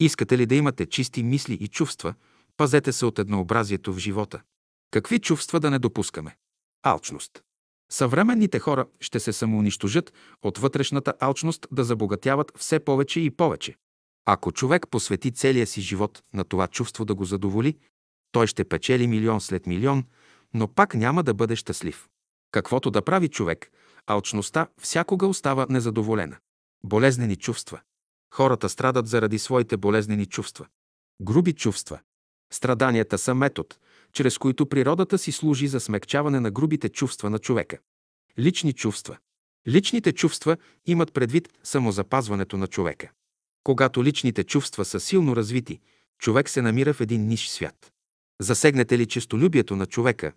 Искате ли да имате чисти мисли и чувства, пазете се от еднообразието в живота. Какви чувства да не допускаме? Алчност. Съвременните хора ще се самоунищожат от вътрешната алчност да забогатяват все повече и повече. Ако човек посвети целия си живот на това чувство да го задоволи, той ще печели милион след милион, но пак няма да бъде щастлив. Каквото да прави човек, алчността всякога остава незадоволена. Болезнени чувства. Хората страдат заради своите болезнени чувства. Груби чувства. Страданията са метод, чрез които природата си служи за смягчаване на грубите чувства на човека. Лични чувства. Личните чувства имат предвид самозапазването на човека. Когато личните чувства са силно развити, човек се намира в един ниш свят. Засегнете ли честолюбието на човека,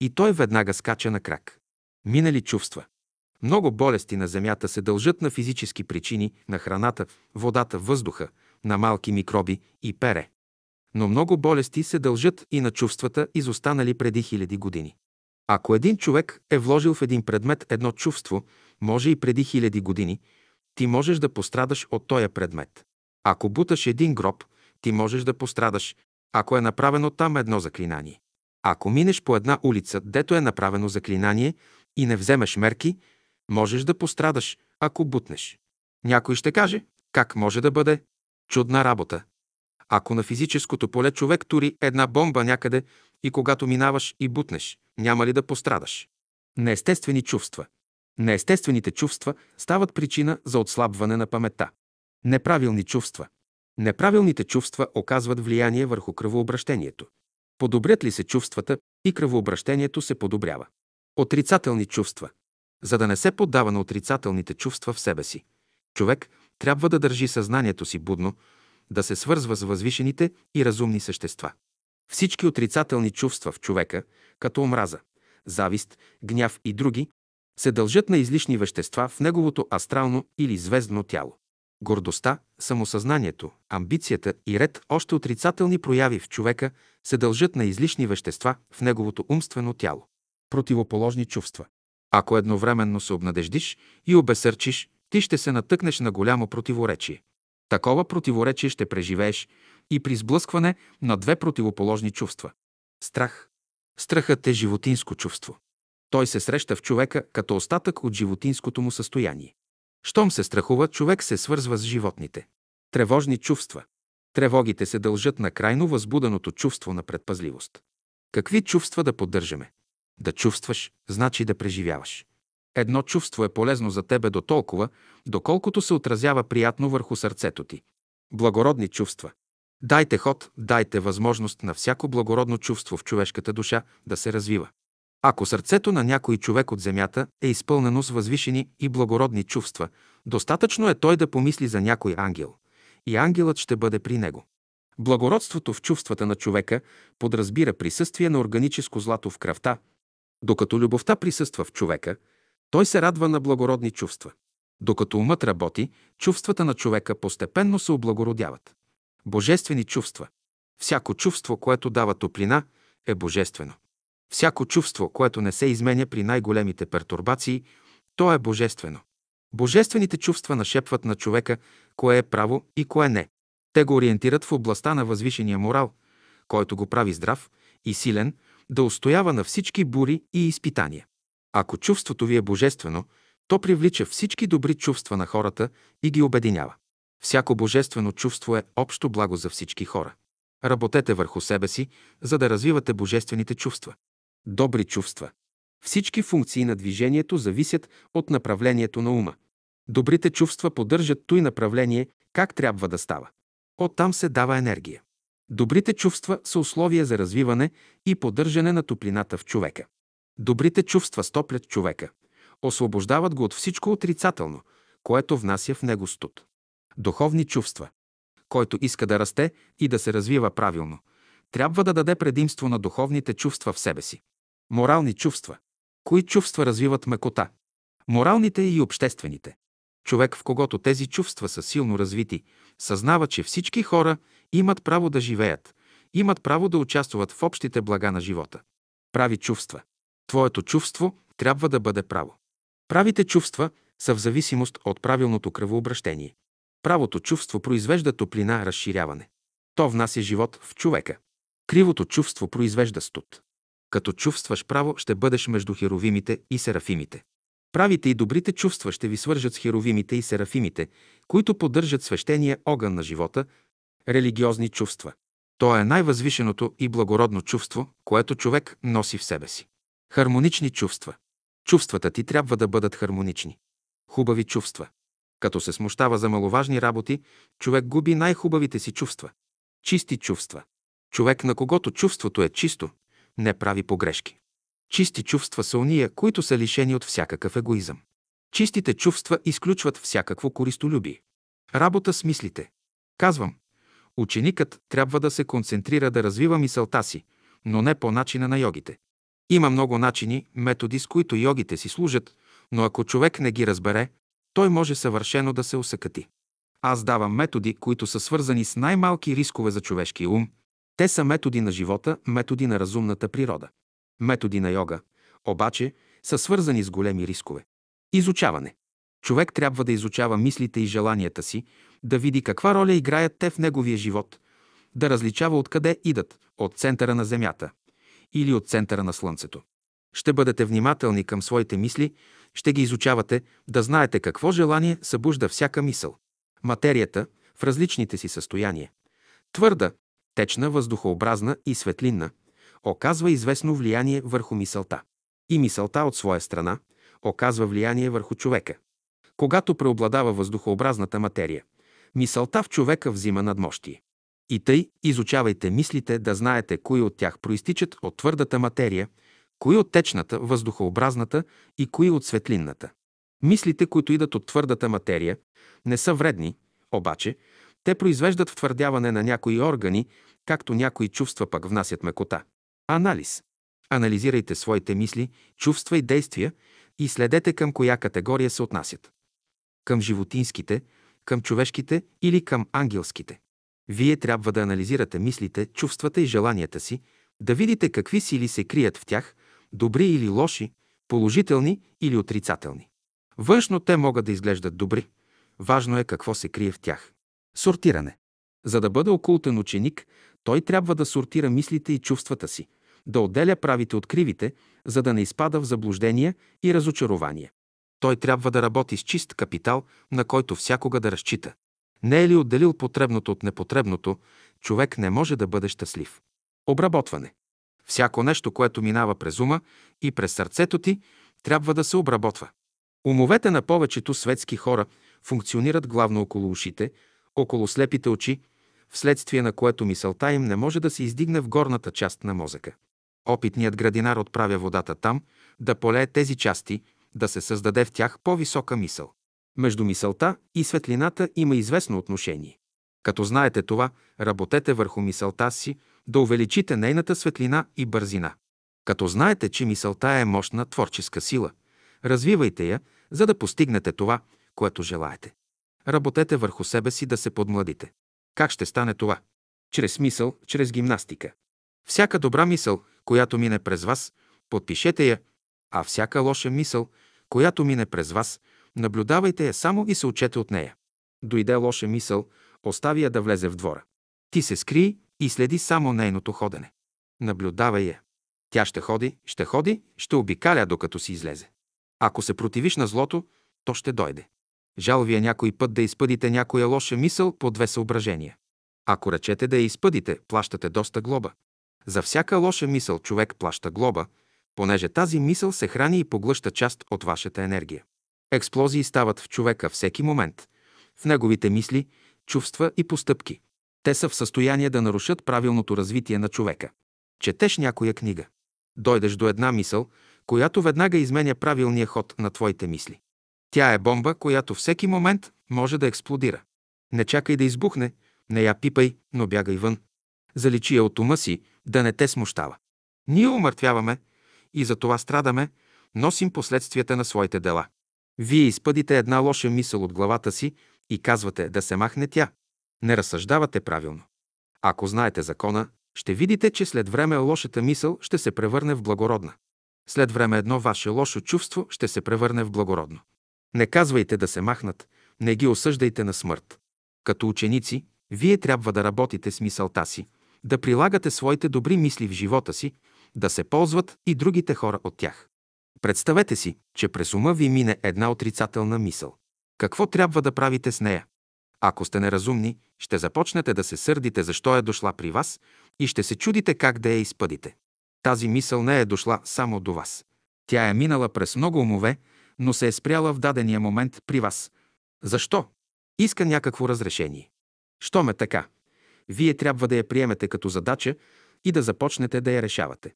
и той веднага скача на крак. Минали чувства. Много болести на Земята се дължат на физически причини, на храната, водата, въздуха, на малки микроби и пере. Но много болести се дължат и на чувствата, изостанали преди хиляди години. Ако един човек е вложил в един предмет едно чувство, може и преди хиляди години, ти можеш да пострадаш от този предмет. Ако буташ един гроб, ти можеш да пострадаш, ако е направено там едно заклинание. Ако минеш по една улица, дето е направено заклинание и не вземеш мерки, можеш да пострадаш, ако бутнеш. Някой ще каже, как може да бъде? Чудна работа. Ако на физическото поле човек тури една бомба някъде и когато минаваш и бутнеш, няма ли да пострадаш? Неестествени чувства. Неестествените чувства стават причина за отслабване на паметта. Неправилни чувства. Неправилните чувства оказват влияние върху кръвообращението. Подобрят ли се чувствата и кръвообращението се подобрява. Отрицателни чувства. За да не се поддава на отрицателните чувства в себе си, човек трябва да държи съзнанието си будно, да се свързва с възвишените и разумни същества. Всички отрицателни чувства в човека, като омраза, завист, гняв и други, се дължат на излишни вещества в неговото астрално или звездно тяло. Гордостта, самосъзнанието, амбицията и ред още отрицателни прояви в човека се дължат на излишни вещества в неговото умствено тяло. Противоположни чувства. Ако едновременно се обнадеждиш и обесърчиш, ти ще се натъкнеш на голямо противоречие. Такова противоречие ще преживееш и при сблъскване на две противоположни чувства. Страх. Страхът е животинско чувство. Той се среща в човека като остатък от животинското му състояние. Щом се страхува, човек се свързва с животните. Тревожни чувства. Тревогите се дължат на крайно възбуденото чувство на предпазливост. Какви чувства да поддържаме? Да чувстваш, значи да преживяваш. Едно чувство е полезно за тебе до толкова, доколкото се отразява приятно върху сърцето ти. Благородни чувства. Дайте ход, дайте възможност на всяко благородно чувство в човешката душа да се развива. Ако сърцето на някой човек от земята е изпълнено с възвишени и благородни чувства, достатъчно е той да помисли за някой ангел, и ангелът ще бъде при него. Благородството в чувствата на човека подразбира присъствие на органическо злато в кръвта, докато любовта присъства в човека, той се радва на благородни чувства. Докато умът работи, чувствата на човека постепенно се облагородяват. Божествени чувства. Всяко чувство, което дава топлина, е божествено. Всяко чувство, което не се изменя при най-големите пертурбации, то е божествено. Божествените чувства нашепват на човека кое е право и кое не. Те го ориентират в областта на възвишения морал, който го прави здрав и силен да устоява на всички бури и изпитания. Ако чувството ви е божествено, то привлича всички добри чувства на хората и ги обединява. Всяко божествено чувство е общо благо за всички хора. Работете върху себе си, за да развивате божествените чувства. Добри чувства. Всички функции на движението зависят от направлението на ума. Добрите чувства поддържат той направление, как трябва да става. Оттам се дава енергия. Добрите чувства са условия за развиване и поддържане на топлината в човека. Добрите чувства стоплят човека. Освобождават го от всичко отрицателно, което внася в него студ. Духовни чувства. Който иска да расте и да се развива правилно, трябва да даде предимство на духовните чувства в себе си. Морални чувства. Кои чувства развиват мекота? Моралните и обществените. Човек, в когото тези чувства са силно развити, съзнава, че всички хора имат право да живеят, имат право да участват в общите блага на живота. Прави чувства. Твоето чувство трябва да бъде право. Правите чувства са в зависимост от правилното кръвообращение. Правото чувство произвежда топлина, разширяване. То внася живот в човека. Кривото чувство произвежда студ. Като чувстваш право, ще бъдеш между херовимите и серафимите. Правите и добрите чувства ще ви свържат с херовимите и серафимите, които поддържат свещения огън на живота, религиозни чувства. То е най-възвишеното и благородно чувство, което човек носи в себе си. Хармонични чувства. Чувствата ти трябва да бъдат хармонични. Хубави чувства. Като се смущава за маловажни работи, човек губи най-хубавите си чувства. Чисти чувства. Човек, на когото чувството е чисто, не прави погрешки. Чисти чувства са уния, които са лишени от всякакъв егоизъм. Чистите чувства изключват всякакво користолюбие. Работа с мислите. Казвам, ученикът трябва да се концентрира да развива мисълта си, но не по начина на йогите. Има много начини, методи, с които йогите си служат, но ако човек не ги разбере, той може съвършено да се усъкати. Аз давам методи, които са свързани с най-малки рискове за човешкия ум. Те са методи на живота, методи на разумната природа. Методи на йога, обаче, са свързани с големи рискове. Изучаване. Човек трябва да изучава мислите и желанията си, да види каква роля играят те в неговия живот, да различава откъде идат – от центъра на Земята или от центъра на Слънцето. Ще бъдете внимателни към своите мисли, ще ги изучавате, да знаете какво желание събужда всяка мисъл. Материята в различните си състояния. Твърда, течна, въздухообразна и светлинна, оказва известно влияние върху мисълта. И мисълта от своя страна оказва влияние върху човека. Когато преобладава въздухообразната материя, мисълта в човека взима надмощие. И тъй изучавайте мислите да знаете кои от тях проистичат от твърдата материя, кои от течната, въздухообразната и кои от светлинната. Мислите, които идат от твърдата материя, не са вредни, обаче те произвеждат втвърдяване на някои органи, както някои чувства пък внасят мекота. Анализ. Анализирайте своите мисли, чувства и действия и следете към коя категория се отнасят. Към животинските, към човешките или към ангелските. Вие трябва да анализирате мислите, чувствата и желанията си, да видите какви сили се крият в тях, добри или лоши, положителни или отрицателни. Външно те могат да изглеждат добри. Важно е какво се крие в тях. Сортиране. За да бъде окултен ученик, той трябва да сортира мислите и чувствата си, да отделя правите от кривите, за да не изпада в заблуждения и разочарования. Той трябва да работи с чист капитал, на който всякога да разчита. Не е ли отделил потребното от непотребното, човек не може да бъде щастлив. Обработване. Всяко нещо, което минава през ума и през сърцето ти, трябва да се обработва. Умовете на повечето светски хора функционират главно около ушите, около слепите очи, вследствие на което мисълта им не може да се издигне в горната част на мозъка. Опитният градинар отправя водата там, да полее тези части, да се създаде в тях по-висока мисъл. Между мисълта и светлината има известно отношение. Като знаете това, работете върху мисълта си, да увеличите нейната светлина и бързина. Като знаете, че мисълта е мощна творческа сила, развивайте я, за да постигнете това, което желаете. Работете върху себе си да се подмладите. Как ще стане това? Чрез мисъл, чрез гимнастика. Всяка добра мисъл, която мине през вас, подпишете я, а всяка лоша мисъл, която мине през вас, наблюдавайте я само и се учете от нея. Дойде лоша мисъл, остави я да влезе в двора. Ти се скри и следи само нейното ходене. Наблюдавай я. Тя ще ходи, ще ходи, ще обикаля, докато си излезе. Ако се противиш на злото, то ще дойде. Жал ви е някой път да изпъдите някоя лоша мисъл по две съображения. Ако речете да я изпъдите, плащате доста глоба. За всяка лоша мисъл човек плаща глоба, понеже тази мисъл се храни и поглъща част от вашата енергия. Експлозии стават в човека всеки момент, в неговите мисли, чувства и постъпки. Те са в състояние да нарушат правилното развитие на човека. Четеш някоя книга. Дойдеш до една мисъл, която веднага изменя правилния ход на твоите мисли. Тя е бомба, която всеки момент може да експлодира. Не чакай да избухне, не я пипай, но бягай вън. Заличи я от ума си, да не те смущава. Ние умъртвяваме и за това страдаме, носим последствията на своите дела. Вие изпъдите една лоша мисъл от главата си и казвате да се махне тя. Не разсъждавате правилно. Ако знаете закона, ще видите, че след време лошата мисъл ще се превърне в благородна. След време едно ваше лошо чувство ще се превърне в благородно. Не казвайте да се махнат, не ги осъждайте на смърт. Като ученици, вие трябва да работите с мисълта си, да прилагате своите добри мисли в живота си, да се ползват и другите хора от тях. Представете си, че през ума ви мине една отрицателна мисъл. Какво трябва да правите с нея? Ако сте неразумни, ще започнете да се сърдите защо е дошла при вас и ще се чудите как да я изпъдите. Тази мисъл не е дошла само до вас. Тя е минала през много умове, но се е спряла в дадения момент при вас. Защо? Иска някакво разрешение. Що ме така? Вие трябва да я приемете като задача и да започнете да я решавате.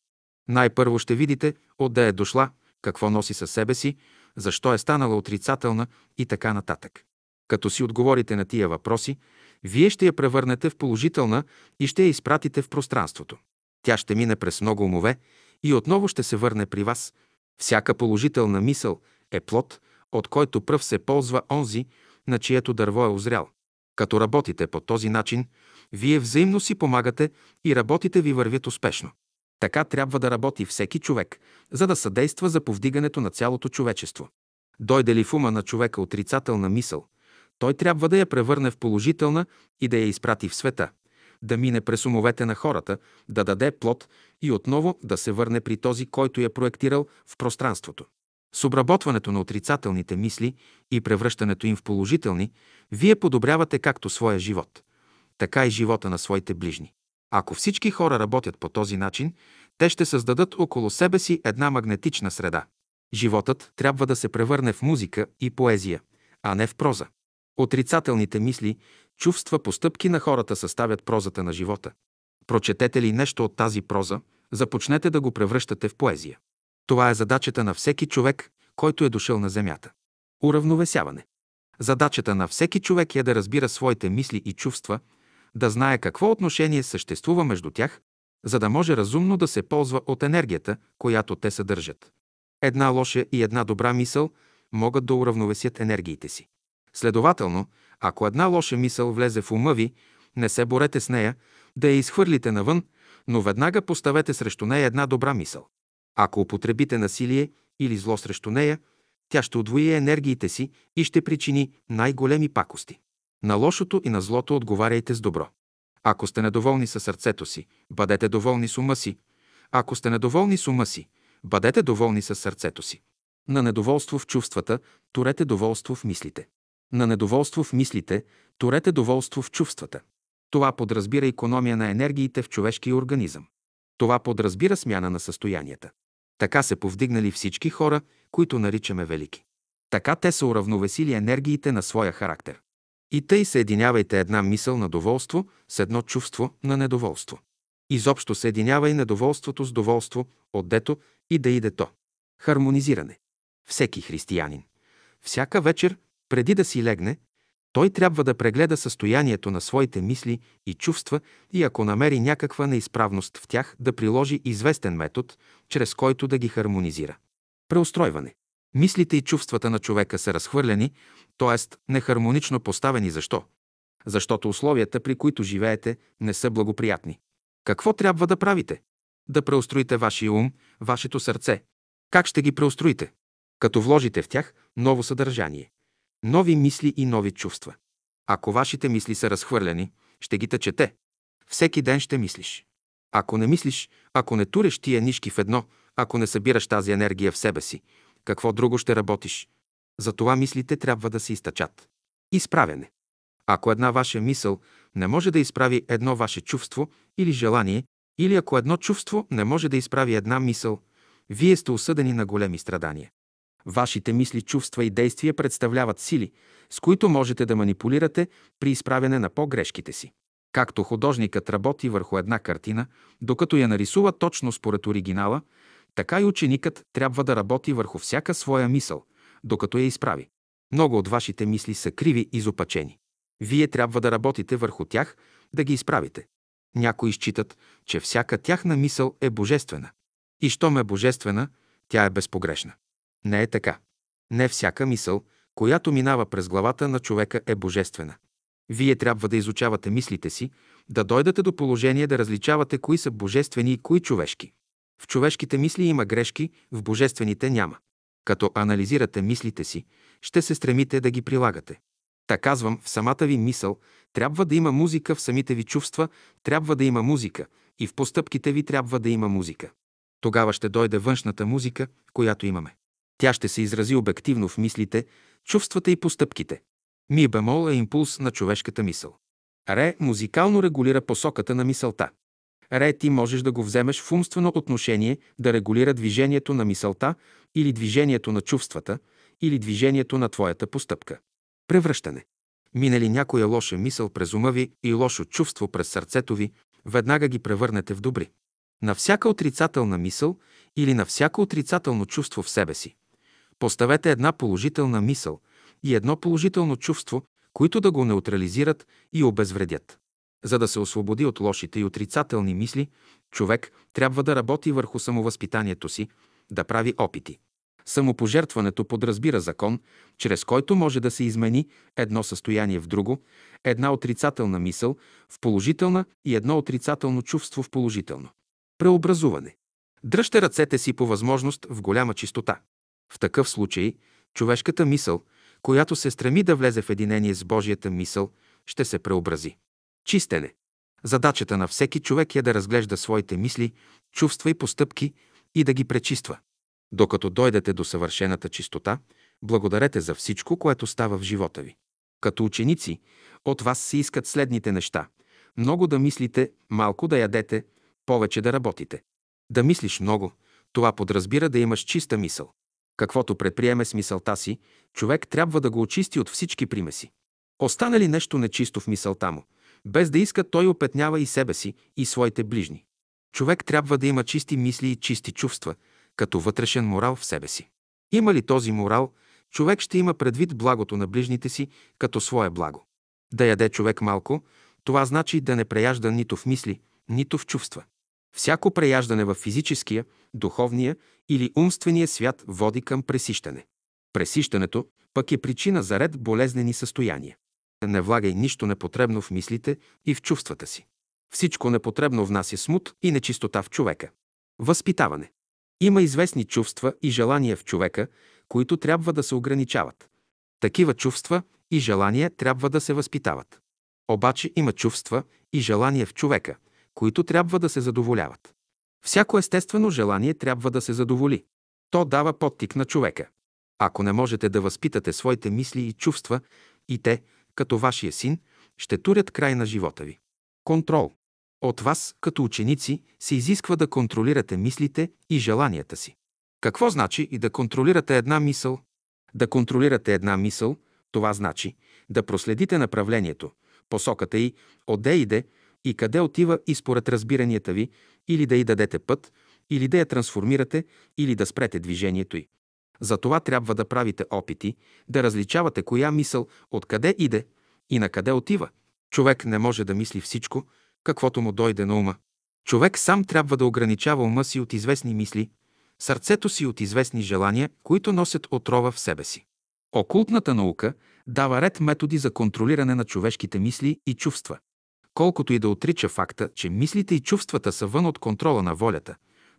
Най-първо ще видите отде е дошла, какво носи със себе си, защо е станала отрицателна и така нататък. Като си отговорите на тия въпроси, вие ще я превърнете в положителна и ще я изпратите в пространството. Тя ще мине през много умове и отново ще се върне при вас. Всяка положителна мисъл е плод, от който пръв се ползва онзи, на чието дърво е озрял. Като работите по този начин, вие взаимно си помагате и работите ви вървят успешно. Така трябва да работи всеки човек, за да съдейства за повдигането на цялото човечество. Дойде ли в ума на човека отрицателна мисъл, той трябва да я превърне в положителна и да я изпрати в света, да мине през умовете на хората, да даде плод и отново да се върне при този, който я проектирал в пространството. С обработването на отрицателните мисли и превръщането им в положителни, вие подобрявате както своя живот, така и живота на своите ближни. Ако всички хора работят по този начин, те ще създадат около себе си една магнетична среда. Животът трябва да се превърне в музика и поезия, а не в проза. Отрицателните мисли, чувства, постъпки на хората съставят прозата на живота. Прочетете ли нещо от тази проза, започнете да го превръщате в поезия. Това е задачата на всеки човек, който е дошъл на Земята. Уравновесяване. Задачата на всеки човек е да разбира своите мисли и чувства, да знае какво отношение съществува между тях, за да може разумно да се ползва от енергията, която те съдържат. Една лоша и една добра мисъл могат да уравновесят енергиите си. Следователно, ако една лоша мисъл влезе в ума ви, не се борете с нея, да я изхвърлите навън, но веднага поставете срещу нея една добра мисъл. Ако употребите насилие или зло срещу нея, тя ще удвои енергиите си и ще причини най-големи пакости. На лошото и на злото отговаряйте с добро. Ако сте недоволни със сърцето си, бъдете доволни с ума си. Ако сте недоволни с ума си, бъдете доволни със сърцето си. На недоволство в чувствата, турете доволство в мислите. На недоволство в мислите, турете доволство в чувствата. Това подразбира економия на енергиите в човешкия организъм. Това подразбира смяна на състоянията. Така се повдигнали всички хора, които наричаме велики. Така те са уравновесили енергиите на своя характер. И тъй съединявайте една мисъл на доволство с едно чувство на недоволство. Изобщо съединявай недоволството с доволство, отдето и да иде то. Хармонизиране. Всеки християнин. Всяка вечер, преди да си легне, той трябва да прегледа състоянието на своите мисли и чувства и ако намери някаква неизправност в тях, да приложи известен метод, чрез който да ги хармонизира. Преустройване. Мислите и чувствата на човека са разхвърляни, т.е. нехармонично поставени. Защо? Защото условията, при които живеете, не са благоприятни. Какво трябва да правите? Да преустроите вашия ум, вашето сърце. Как ще ги преустроите? Като вложите в тях ново съдържание, нови мисли и нови чувства. Ако вашите мисли са разхвърляни, ще ги тъчете. Всеки ден ще мислиш. Ако не мислиш, ако не туреш тия нишки в едно, ако не събираш тази енергия в себе си, какво друго ще работиш? Затова мислите трябва да се изтъчат. Изправяне. Ако една ваша мисъл не може да изправи едно ваше чувство или желание, или ако едно чувство не може да изправи една мисъл, вие сте осъдени на големи страдания. Вашите мисли, чувства и действия представляват сили, с които можете да манипулирате при изправяне на по-грешките си. Както художникът работи върху една картина, докато я нарисува точно според оригинала, така и ученикът трябва да работи върху всяка своя мисъл, докато я изправи. Много от вашите мисли са криви и изопачени. Вие трябва да работите върху тях, да ги изправите. Някои считат, че всяка тяхна мисъл е божествена. И щом е божествена, тя е безпогрешна. Не е така. Не всяка мисъл, която минава през главата на човека е божествена. Вие трябва да изучавате мислите си, да дойдете до положение да различавате кои са божествени и кои човешки. В човешките мисли има грешки, в божествените няма. Като анализирате мислите си, ще се стремите да ги прилагате. Та казвам, в самата ви мисъл трябва да има музика, в самите ви чувства трябва да има музика и в постъпките ви трябва да има музика. Тогава ще дойде външната музика, която имаме. Тя ще се изрази обективно в мислите, чувствата и постъпките. Ми бемол е импулс на човешката мисъл. Ре музикално регулира посоката на мисълта. Ре ти можеш да го вземеш в умствено отношение да регулира движението на мисълта или движението на чувствата или движението на твоята постъпка. Превръщане. Мине ли някоя лоша мисъл през ума ви и лошо чувство през сърцето ви, веднага ги превърнете в добри. На всяка отрицателна мисъл или на всяко отрицателно чувство в себе си. Поставете една положителна мисъл и едно положително чувство, които да го неутрализират и обезвредят. За да се освободи от лошите и отрицателни мисли, човек трябва да работи върху самовъзпитанието си, да прави опити. Самопожертването подразбира закон, чрез който може да се измени едно състояние в друго, една отрицателна мисъл в положителна и едно отрицателно чувство в положително. Преобразуване. Дръжте ръцете си по възможност в голяма чистота. В такъв случай човешката мисъл, която се стреми да влезе в единение с Божията мисъл, ще се преобрази. Чистене. Задачата на всеки човек е да разглежда своите мисли, чувства и постъпки и да ги пречиства. Докато дойдете до съвършената чистота, благодарете за всичко, което става в живота ви. Като ученици, от вас се искат следните неща. Много да мислите, малко да ядете, повече да работите. Да мислиш много, това подразбира да имаш чиста мисъл. Каквото предприеме с мисълта си, човек трябва да го очисти от всички примеси. Остане ли нещо нечисто в мисълта му, без да иска, той опетнява и себе си, и своите ближни. Човек трябва да има чисти мисли и чисти чувства, като вътрешен морал в себе си. Има ли този морал, човек ще има предвид благото на ближните си като свое благо. Да яде човек малко, това значи да не преяжда нито в мисли, нито в чувства. Всяко преяждане в физическия, духовния или умствения свят води към пресищане. Пресищането пък е причина за ред болезнени състояния. Не влагай нищо непотребно в мислите и в чувствата си. Всичко непотребно внася смут и нечистота в човека. Възпитаване. Има известни чувства и желания в човека, които трябва да се ограничават. Такива чувства и желания трябва да се възпитават. Обаче има чувства и желания в човека, които трябва да се задоволяват. Всяко естествено желание трябва да се задоволи. То дава подтик на човека. Ако не можете да възпитате своите мисли и чувства, и те, като вашия син, ще турят край на живота ви. Контрол. От вас, като ученици, се изисква да контролирате мислите и желанията си. Какво значи и да контролирате една мисъл? Да контролирате една мисъл, това значи да проследите направлението, посоката й, отде иде и къде отива и според разбиранията ви, или да й дадете път, или да я трансформирате, или да спрете движението й. За това трябва да правите опити, да различавате коя мисъл откъде иде и на къде отива. Човек не може да мисли всичко, каквото му дойде на ума. Човек сам трябва да ограничава ума си от известни мисли, сърцето си от известни желания, които носят отрова в себе си. Окултната наука дава ред методи за контролиране на човешките мисли и чувства. Колкото и да отрича факта, че мислите и чувствата са вън от контрола на волята,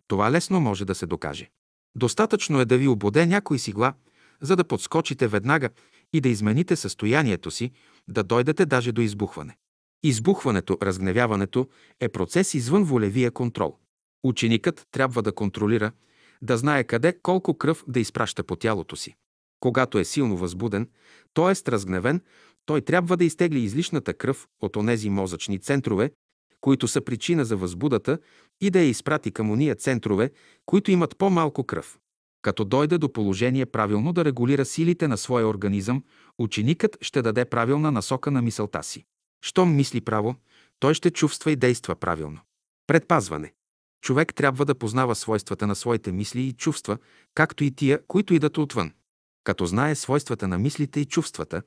това лесно може да се докаже. Достатъчно е да ви ободе някой сигла, за да подскочите веднага и да измените състоянието си, да дойдете даже до избухване. Избухването, разгневяването е процес извън волевия контрол. Ученикът трябва да контролира, да знае къде колко кръв да изпраща по тялото си. Когато е силно възбуден, т.е. разгневен, той трябва да изтегли излишната кръв от онези мозъчни центрове, които са причина за възбудата и да я изпрати към уния центрове, които имат по-малко кръв. Като дойде до положение правилно да регулира силите на своя организъм, ученикът ще даде правилна насока на мисълта си. Щом мисли право, той ще чувства и действа правилно. Предпазване. Човек трябва да познава свойствата на своите мисли и чувства, както и тия, които идат отвън. Като знае свойствата на мислите и чувствата,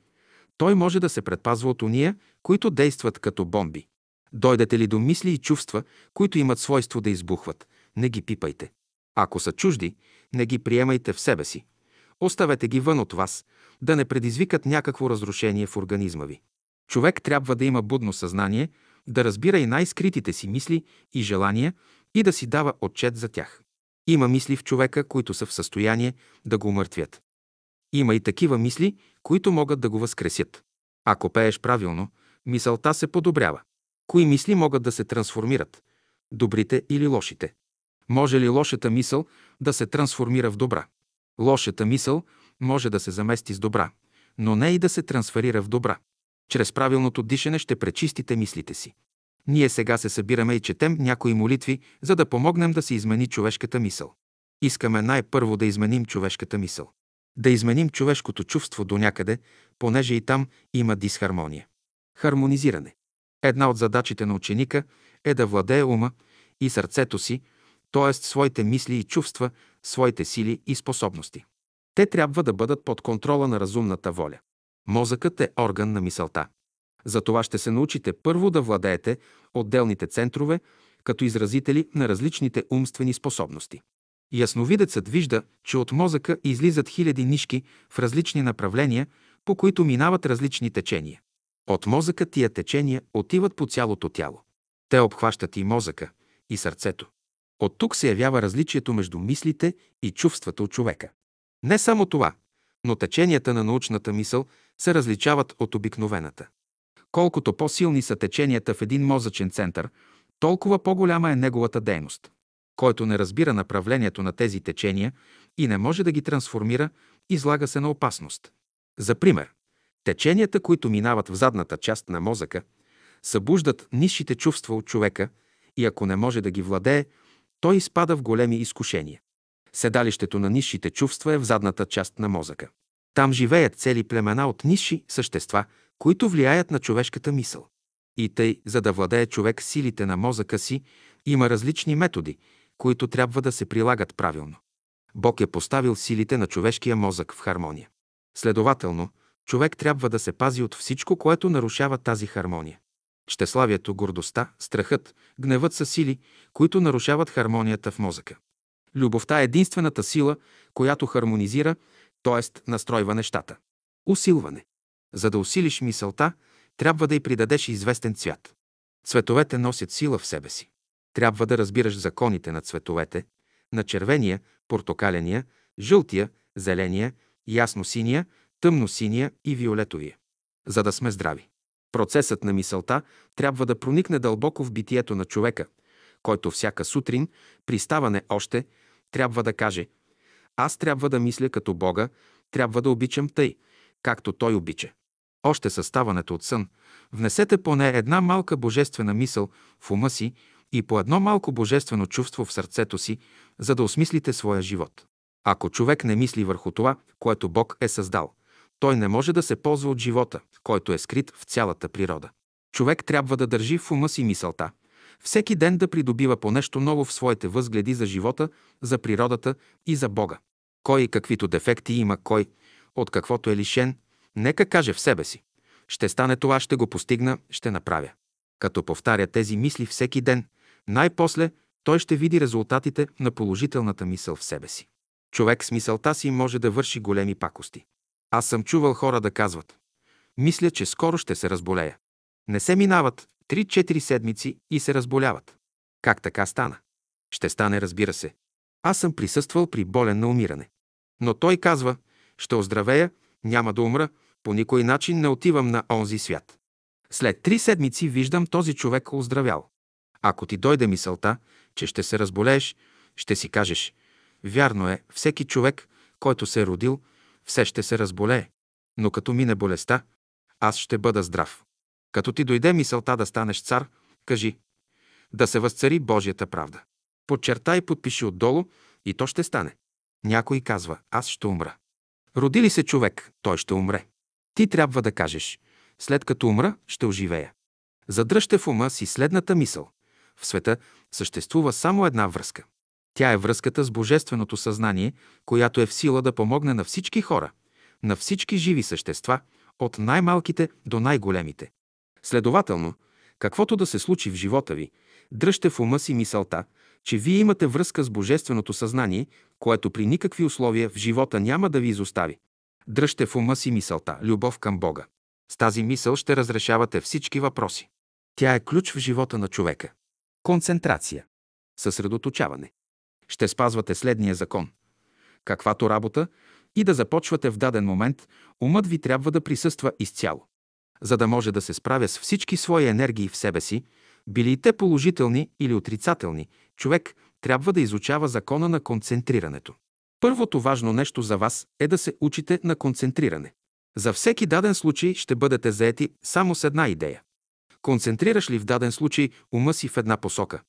той може да се предпазва от уния, които действат като бомби. Дойдете ли до мисли и чувства, които имат свойство да избухват, не ги пипайте. Ако са чужди, не ги приемайте в себе си. Оставете ги вън от вас, да не предизвикат някакво разрушение в организма ви. Човек трябва да има будно съзнание, да разбира и най-скритите си мисли и желания и да си дава отчет за тях. Има мисли в човека, които са в състояние да го умъртвят. Има и такива мисли, които могат да го възкресят. Ако пееш правилно, мисълта се подобрява. Кои мисли могат да се трансформират? Добрите или лошите? Може ли лошата мисъл да се трансформира в добра? Лошата мисъл може да се замести с добра, но не и да се трансферира в добра. Чрез правилното дишане ще пречистите мислите си. Ние сега се събираме и четем някои молитви, за да помогнем да се измени човешката мисъл. Искаме най-първо да изменим човешката мисъл. Да изменим човешкото чувство до някъде, понеже и там има дисхармония. Хармонизиране. Една от задачите на ученика е да владее ума и сърцето си, т.е. своите мисли и чувства, своите сили и способности. Те трябва да бъдат под контрола на разумната воля. Мозъкът е орган на мисълта. Затова ще се научите първо да владеете отделните центрове като изразители на различните умствени способности. Ясновидецът вижда, че от мозъка излизат хиляди нишки в различни направления, по които минават различни течения. От мозъка тия течения отиват по цялото тяло. Те обхващат и мозъка, и сърцето. От тук се явява различието между мислите и чувствата от човека. Не само това, но теченията на научната мисъл се различават от обикновената. Колкото по-силни са теченията в един мозъчен център, толкова по-голяма е неговата дейност. Който не разбира направлението на тези течения и не може да ги трансформира, излага се на опасност. За пример, теченията, които минават в задната част на мозъка, събуждат нисшите чувства от човека и ако не може да ги владее, той изпада в големи изкушения. Седалището на нисшите чувства е в задната част на мозъка. Там живеят цели племена от нисши същества, които влияят на човешката мисъл. И тъй, за да владее човек силите на мозъка си, има различни методи, които трябва да се прилагат правилно. Бог е поставил силите на човешкия мозък в хармония. Следователно, човек трябва да се пази от всичко, което нарушава тази хармония. Щеславието, гордостта, страхът, гневът са сили, които нарушават хармонията в мозъка. Любовта е единствената сила, която хармонизира, т.е. настройва нещата. Усилване. За да усилиш мисълта, трябва да й придадеш известен цвят. Цветовете носят сила в себе си. Трябва да разбираш законите на цветовете, на червения, портокаления, жълтия, зеления, ясно-синия, тъмно-синия и виолетовия. За да сме здрави. Процесът на мисълта трябва да проникне дълбоко в битието на човека, който всяка сутрин, при ставане още, трябва да каже «Аз трябва да мисля като Бога, трябва да обичам тъй, както Той обича». Още със ставането от сън, внесете поне една малка божествена мисъл в ума си и по едно малко божествено чувство в сърцето си, за да осмислите своя живот. Ако човек не мисли върху това, което Бог е създал, той не може да се ползва от живота, който е скрит в цялата природа. Човек трябва да държи в ума си мисълта, всеки ден да придобива по нещо ново в своите възгледи за живота, за природата и за Бога. Кой и каквито дефекти има, кой от каквото е лишен, нека каже в себе си. Ще стане това, ще го постигна, ще направя. Като повтаря тези мисли всеки ден, най-после той ще види резултатите на положителната мисъл в себе си. Човек с мисълта си може да върши големи пакости. Аз съм чувал хора да казват «Мисля, че скоро ще се разболея». Не се минават 3-4 седмици и се разболяват. Как така стана? Ще стане, разбира се. Аз съм присъствал при болен на умиране. Но той казва, ще оздравея, няма да умра, по никой начин не отивам на онзи свят. След три седмици виждам този човек оздравял. Ако ти дойде мисълта, че ще се разболееш, ще си кажеш, вярно е, всеки човек, който се е родил, все ще се разболее. Но като мине болестта, аз ще бъда здрав. Като ти дойде мисълта да станеш цар, кажи да се възцари Божията правда. Подчертай подпиши отдолу и то ще стане. Някой казва, аз ще умра. Роди ли се човек, той ще умре. Ти трябва да кажеш, след като умра, ще оживея. Задръжте в ума си следната мисъл. В света съществува само една връзка. Тя е връзката с Божественото съзнание, която е в сила да помогне на всички хора, на всички живи същества, от най-малките до най-големите. Следователно, каквото да се случи в живота ви, дръжте в ума си мисълта, че вие имате връзка с Божественото съзнание, което при никакви условия в живота няма да ви изостави. Дръжте в ума си мисълта – любов към Бога. С тази мисъл ще разрешавате всички въпроси. Тя е ключ в живота на човека. Концентрация. Съсредоточаване. Ще спазвате следния закон. Каквато работа и да започвате в даден момент, умът ви трябва да присъства изцяло. За да може да се справя с всички свои енергии в себе си, били те положителни или отрицателни, човек трябва да изучава закона на концентрирането. Първото важно нещо за вас е да се учите на концентриране. За всеки даден случай ще бъдете заети само с една идея. Концентрираш ли в даден случай ума си в една посока,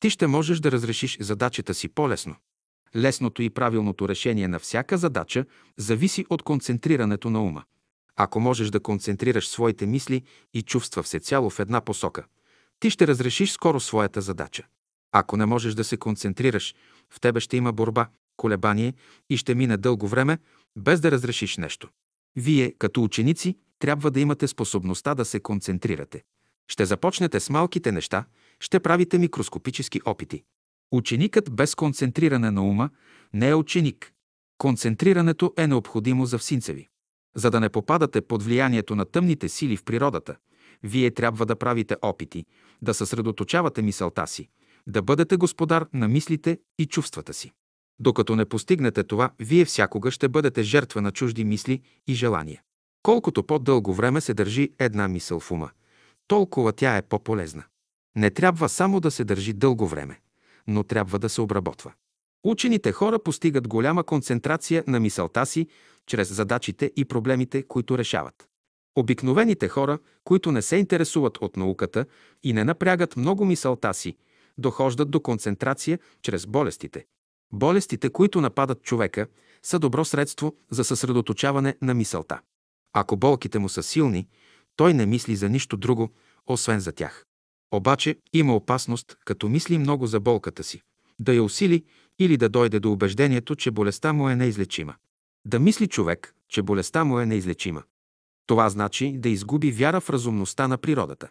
ти ще можеш да разрешиш задачата си по-лесно. Лесното и правилното решение на всяка задача зависи от концентрирането на ума. Ако можеш да концентрираш своите мисли и чувства всецяло в една посока, ти ще разрешиш скоро своята задача. Ако не можеш да се концентрираш, в тебе ще има борба, колебание и ще мине дълго време, без да разрешиш нещо. Вие, като ученици, трябва да имате способността да се концентрирате. Ще започнете с малките неща, ще правите микроскопически опити. Ученикът без концентриране на ума не е ученик. Концентрирането е необходимо за всинца ви. За да не попадате под влиянието на тъмните сили в природата, вие трябва да правите опити, да съсредоточавате мисълта си, да бъдете господар на мислите и чувствата си. Докато не постигнете това, вие всякога ще бъдете жертва на чужди мисли и желания. Колкото по-дълго време се държи една мисъл в ума, толкова тя е по-полезна. Не трябва само да се държи дълго време, но трябва да се обработва. Учените хора постигат голяма концентрация на мисълта си чрез задачите и проблемите, които решават. Обикновените хора, които не се интересуват от науката и не напрягат много мисълта си, дохождат до концентрация чрез болестите. Болестите, които нападат човека, са добро средство за съсредоточаване на мисълта. Ако болките му са силни, той не мисли за нищо друго, освен за тях. Обаче има опасност, като мисли много за болката си, да я усили или да дойде до убеждението, че болестта му е неизлечима. Да мисли човек, че болестта му е неизлечима. Това значи да изгуби вяра в разумността на природата.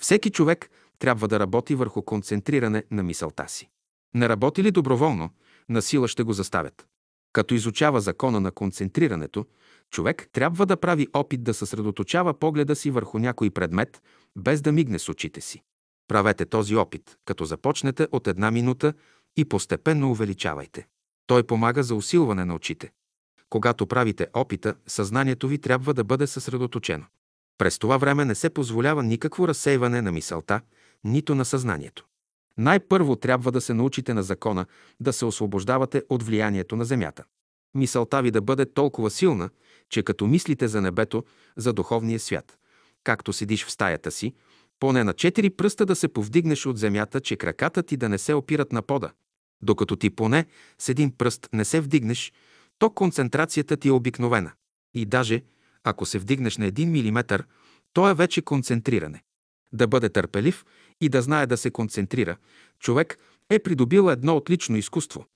Всеки човек трябва да работи върху концентриране на мисълта си. Не работи ли доброволно, насила ще го заставят. Като изучава закона на концентрирането, човек трябва да прави опит да съсредоточава погледа си върху някой предмет, без да мигне с очите си. Правете този опит, като започнете от една минута и постепенно увеличавайте. Той помага за усилване на очите. Когато правите опита, съзнанието ви трябва да бъде съсредоточено. През това време не се позволява никакво разсейване на мисълта, нито на съзнанието. Най-първо трябва да се научите на закона да се освобождавате от влиянието на земята. Мисълта ви да бъде толкова силна, че като мислите за небето, за духовния свят, както седиш в стаята си, поне на четири пръста да се повдигнеш от земята, че краката ти да не се опират на пода. Докато ти поне с един пръст не се вдигнеш, то концентрацията ти е обикновена. И даже, ако се вдигнеш на един милиметър, то е вече концентриране. Да бъде търпелив и да знае да се концентрира, човек е придобил едно отлично изкуство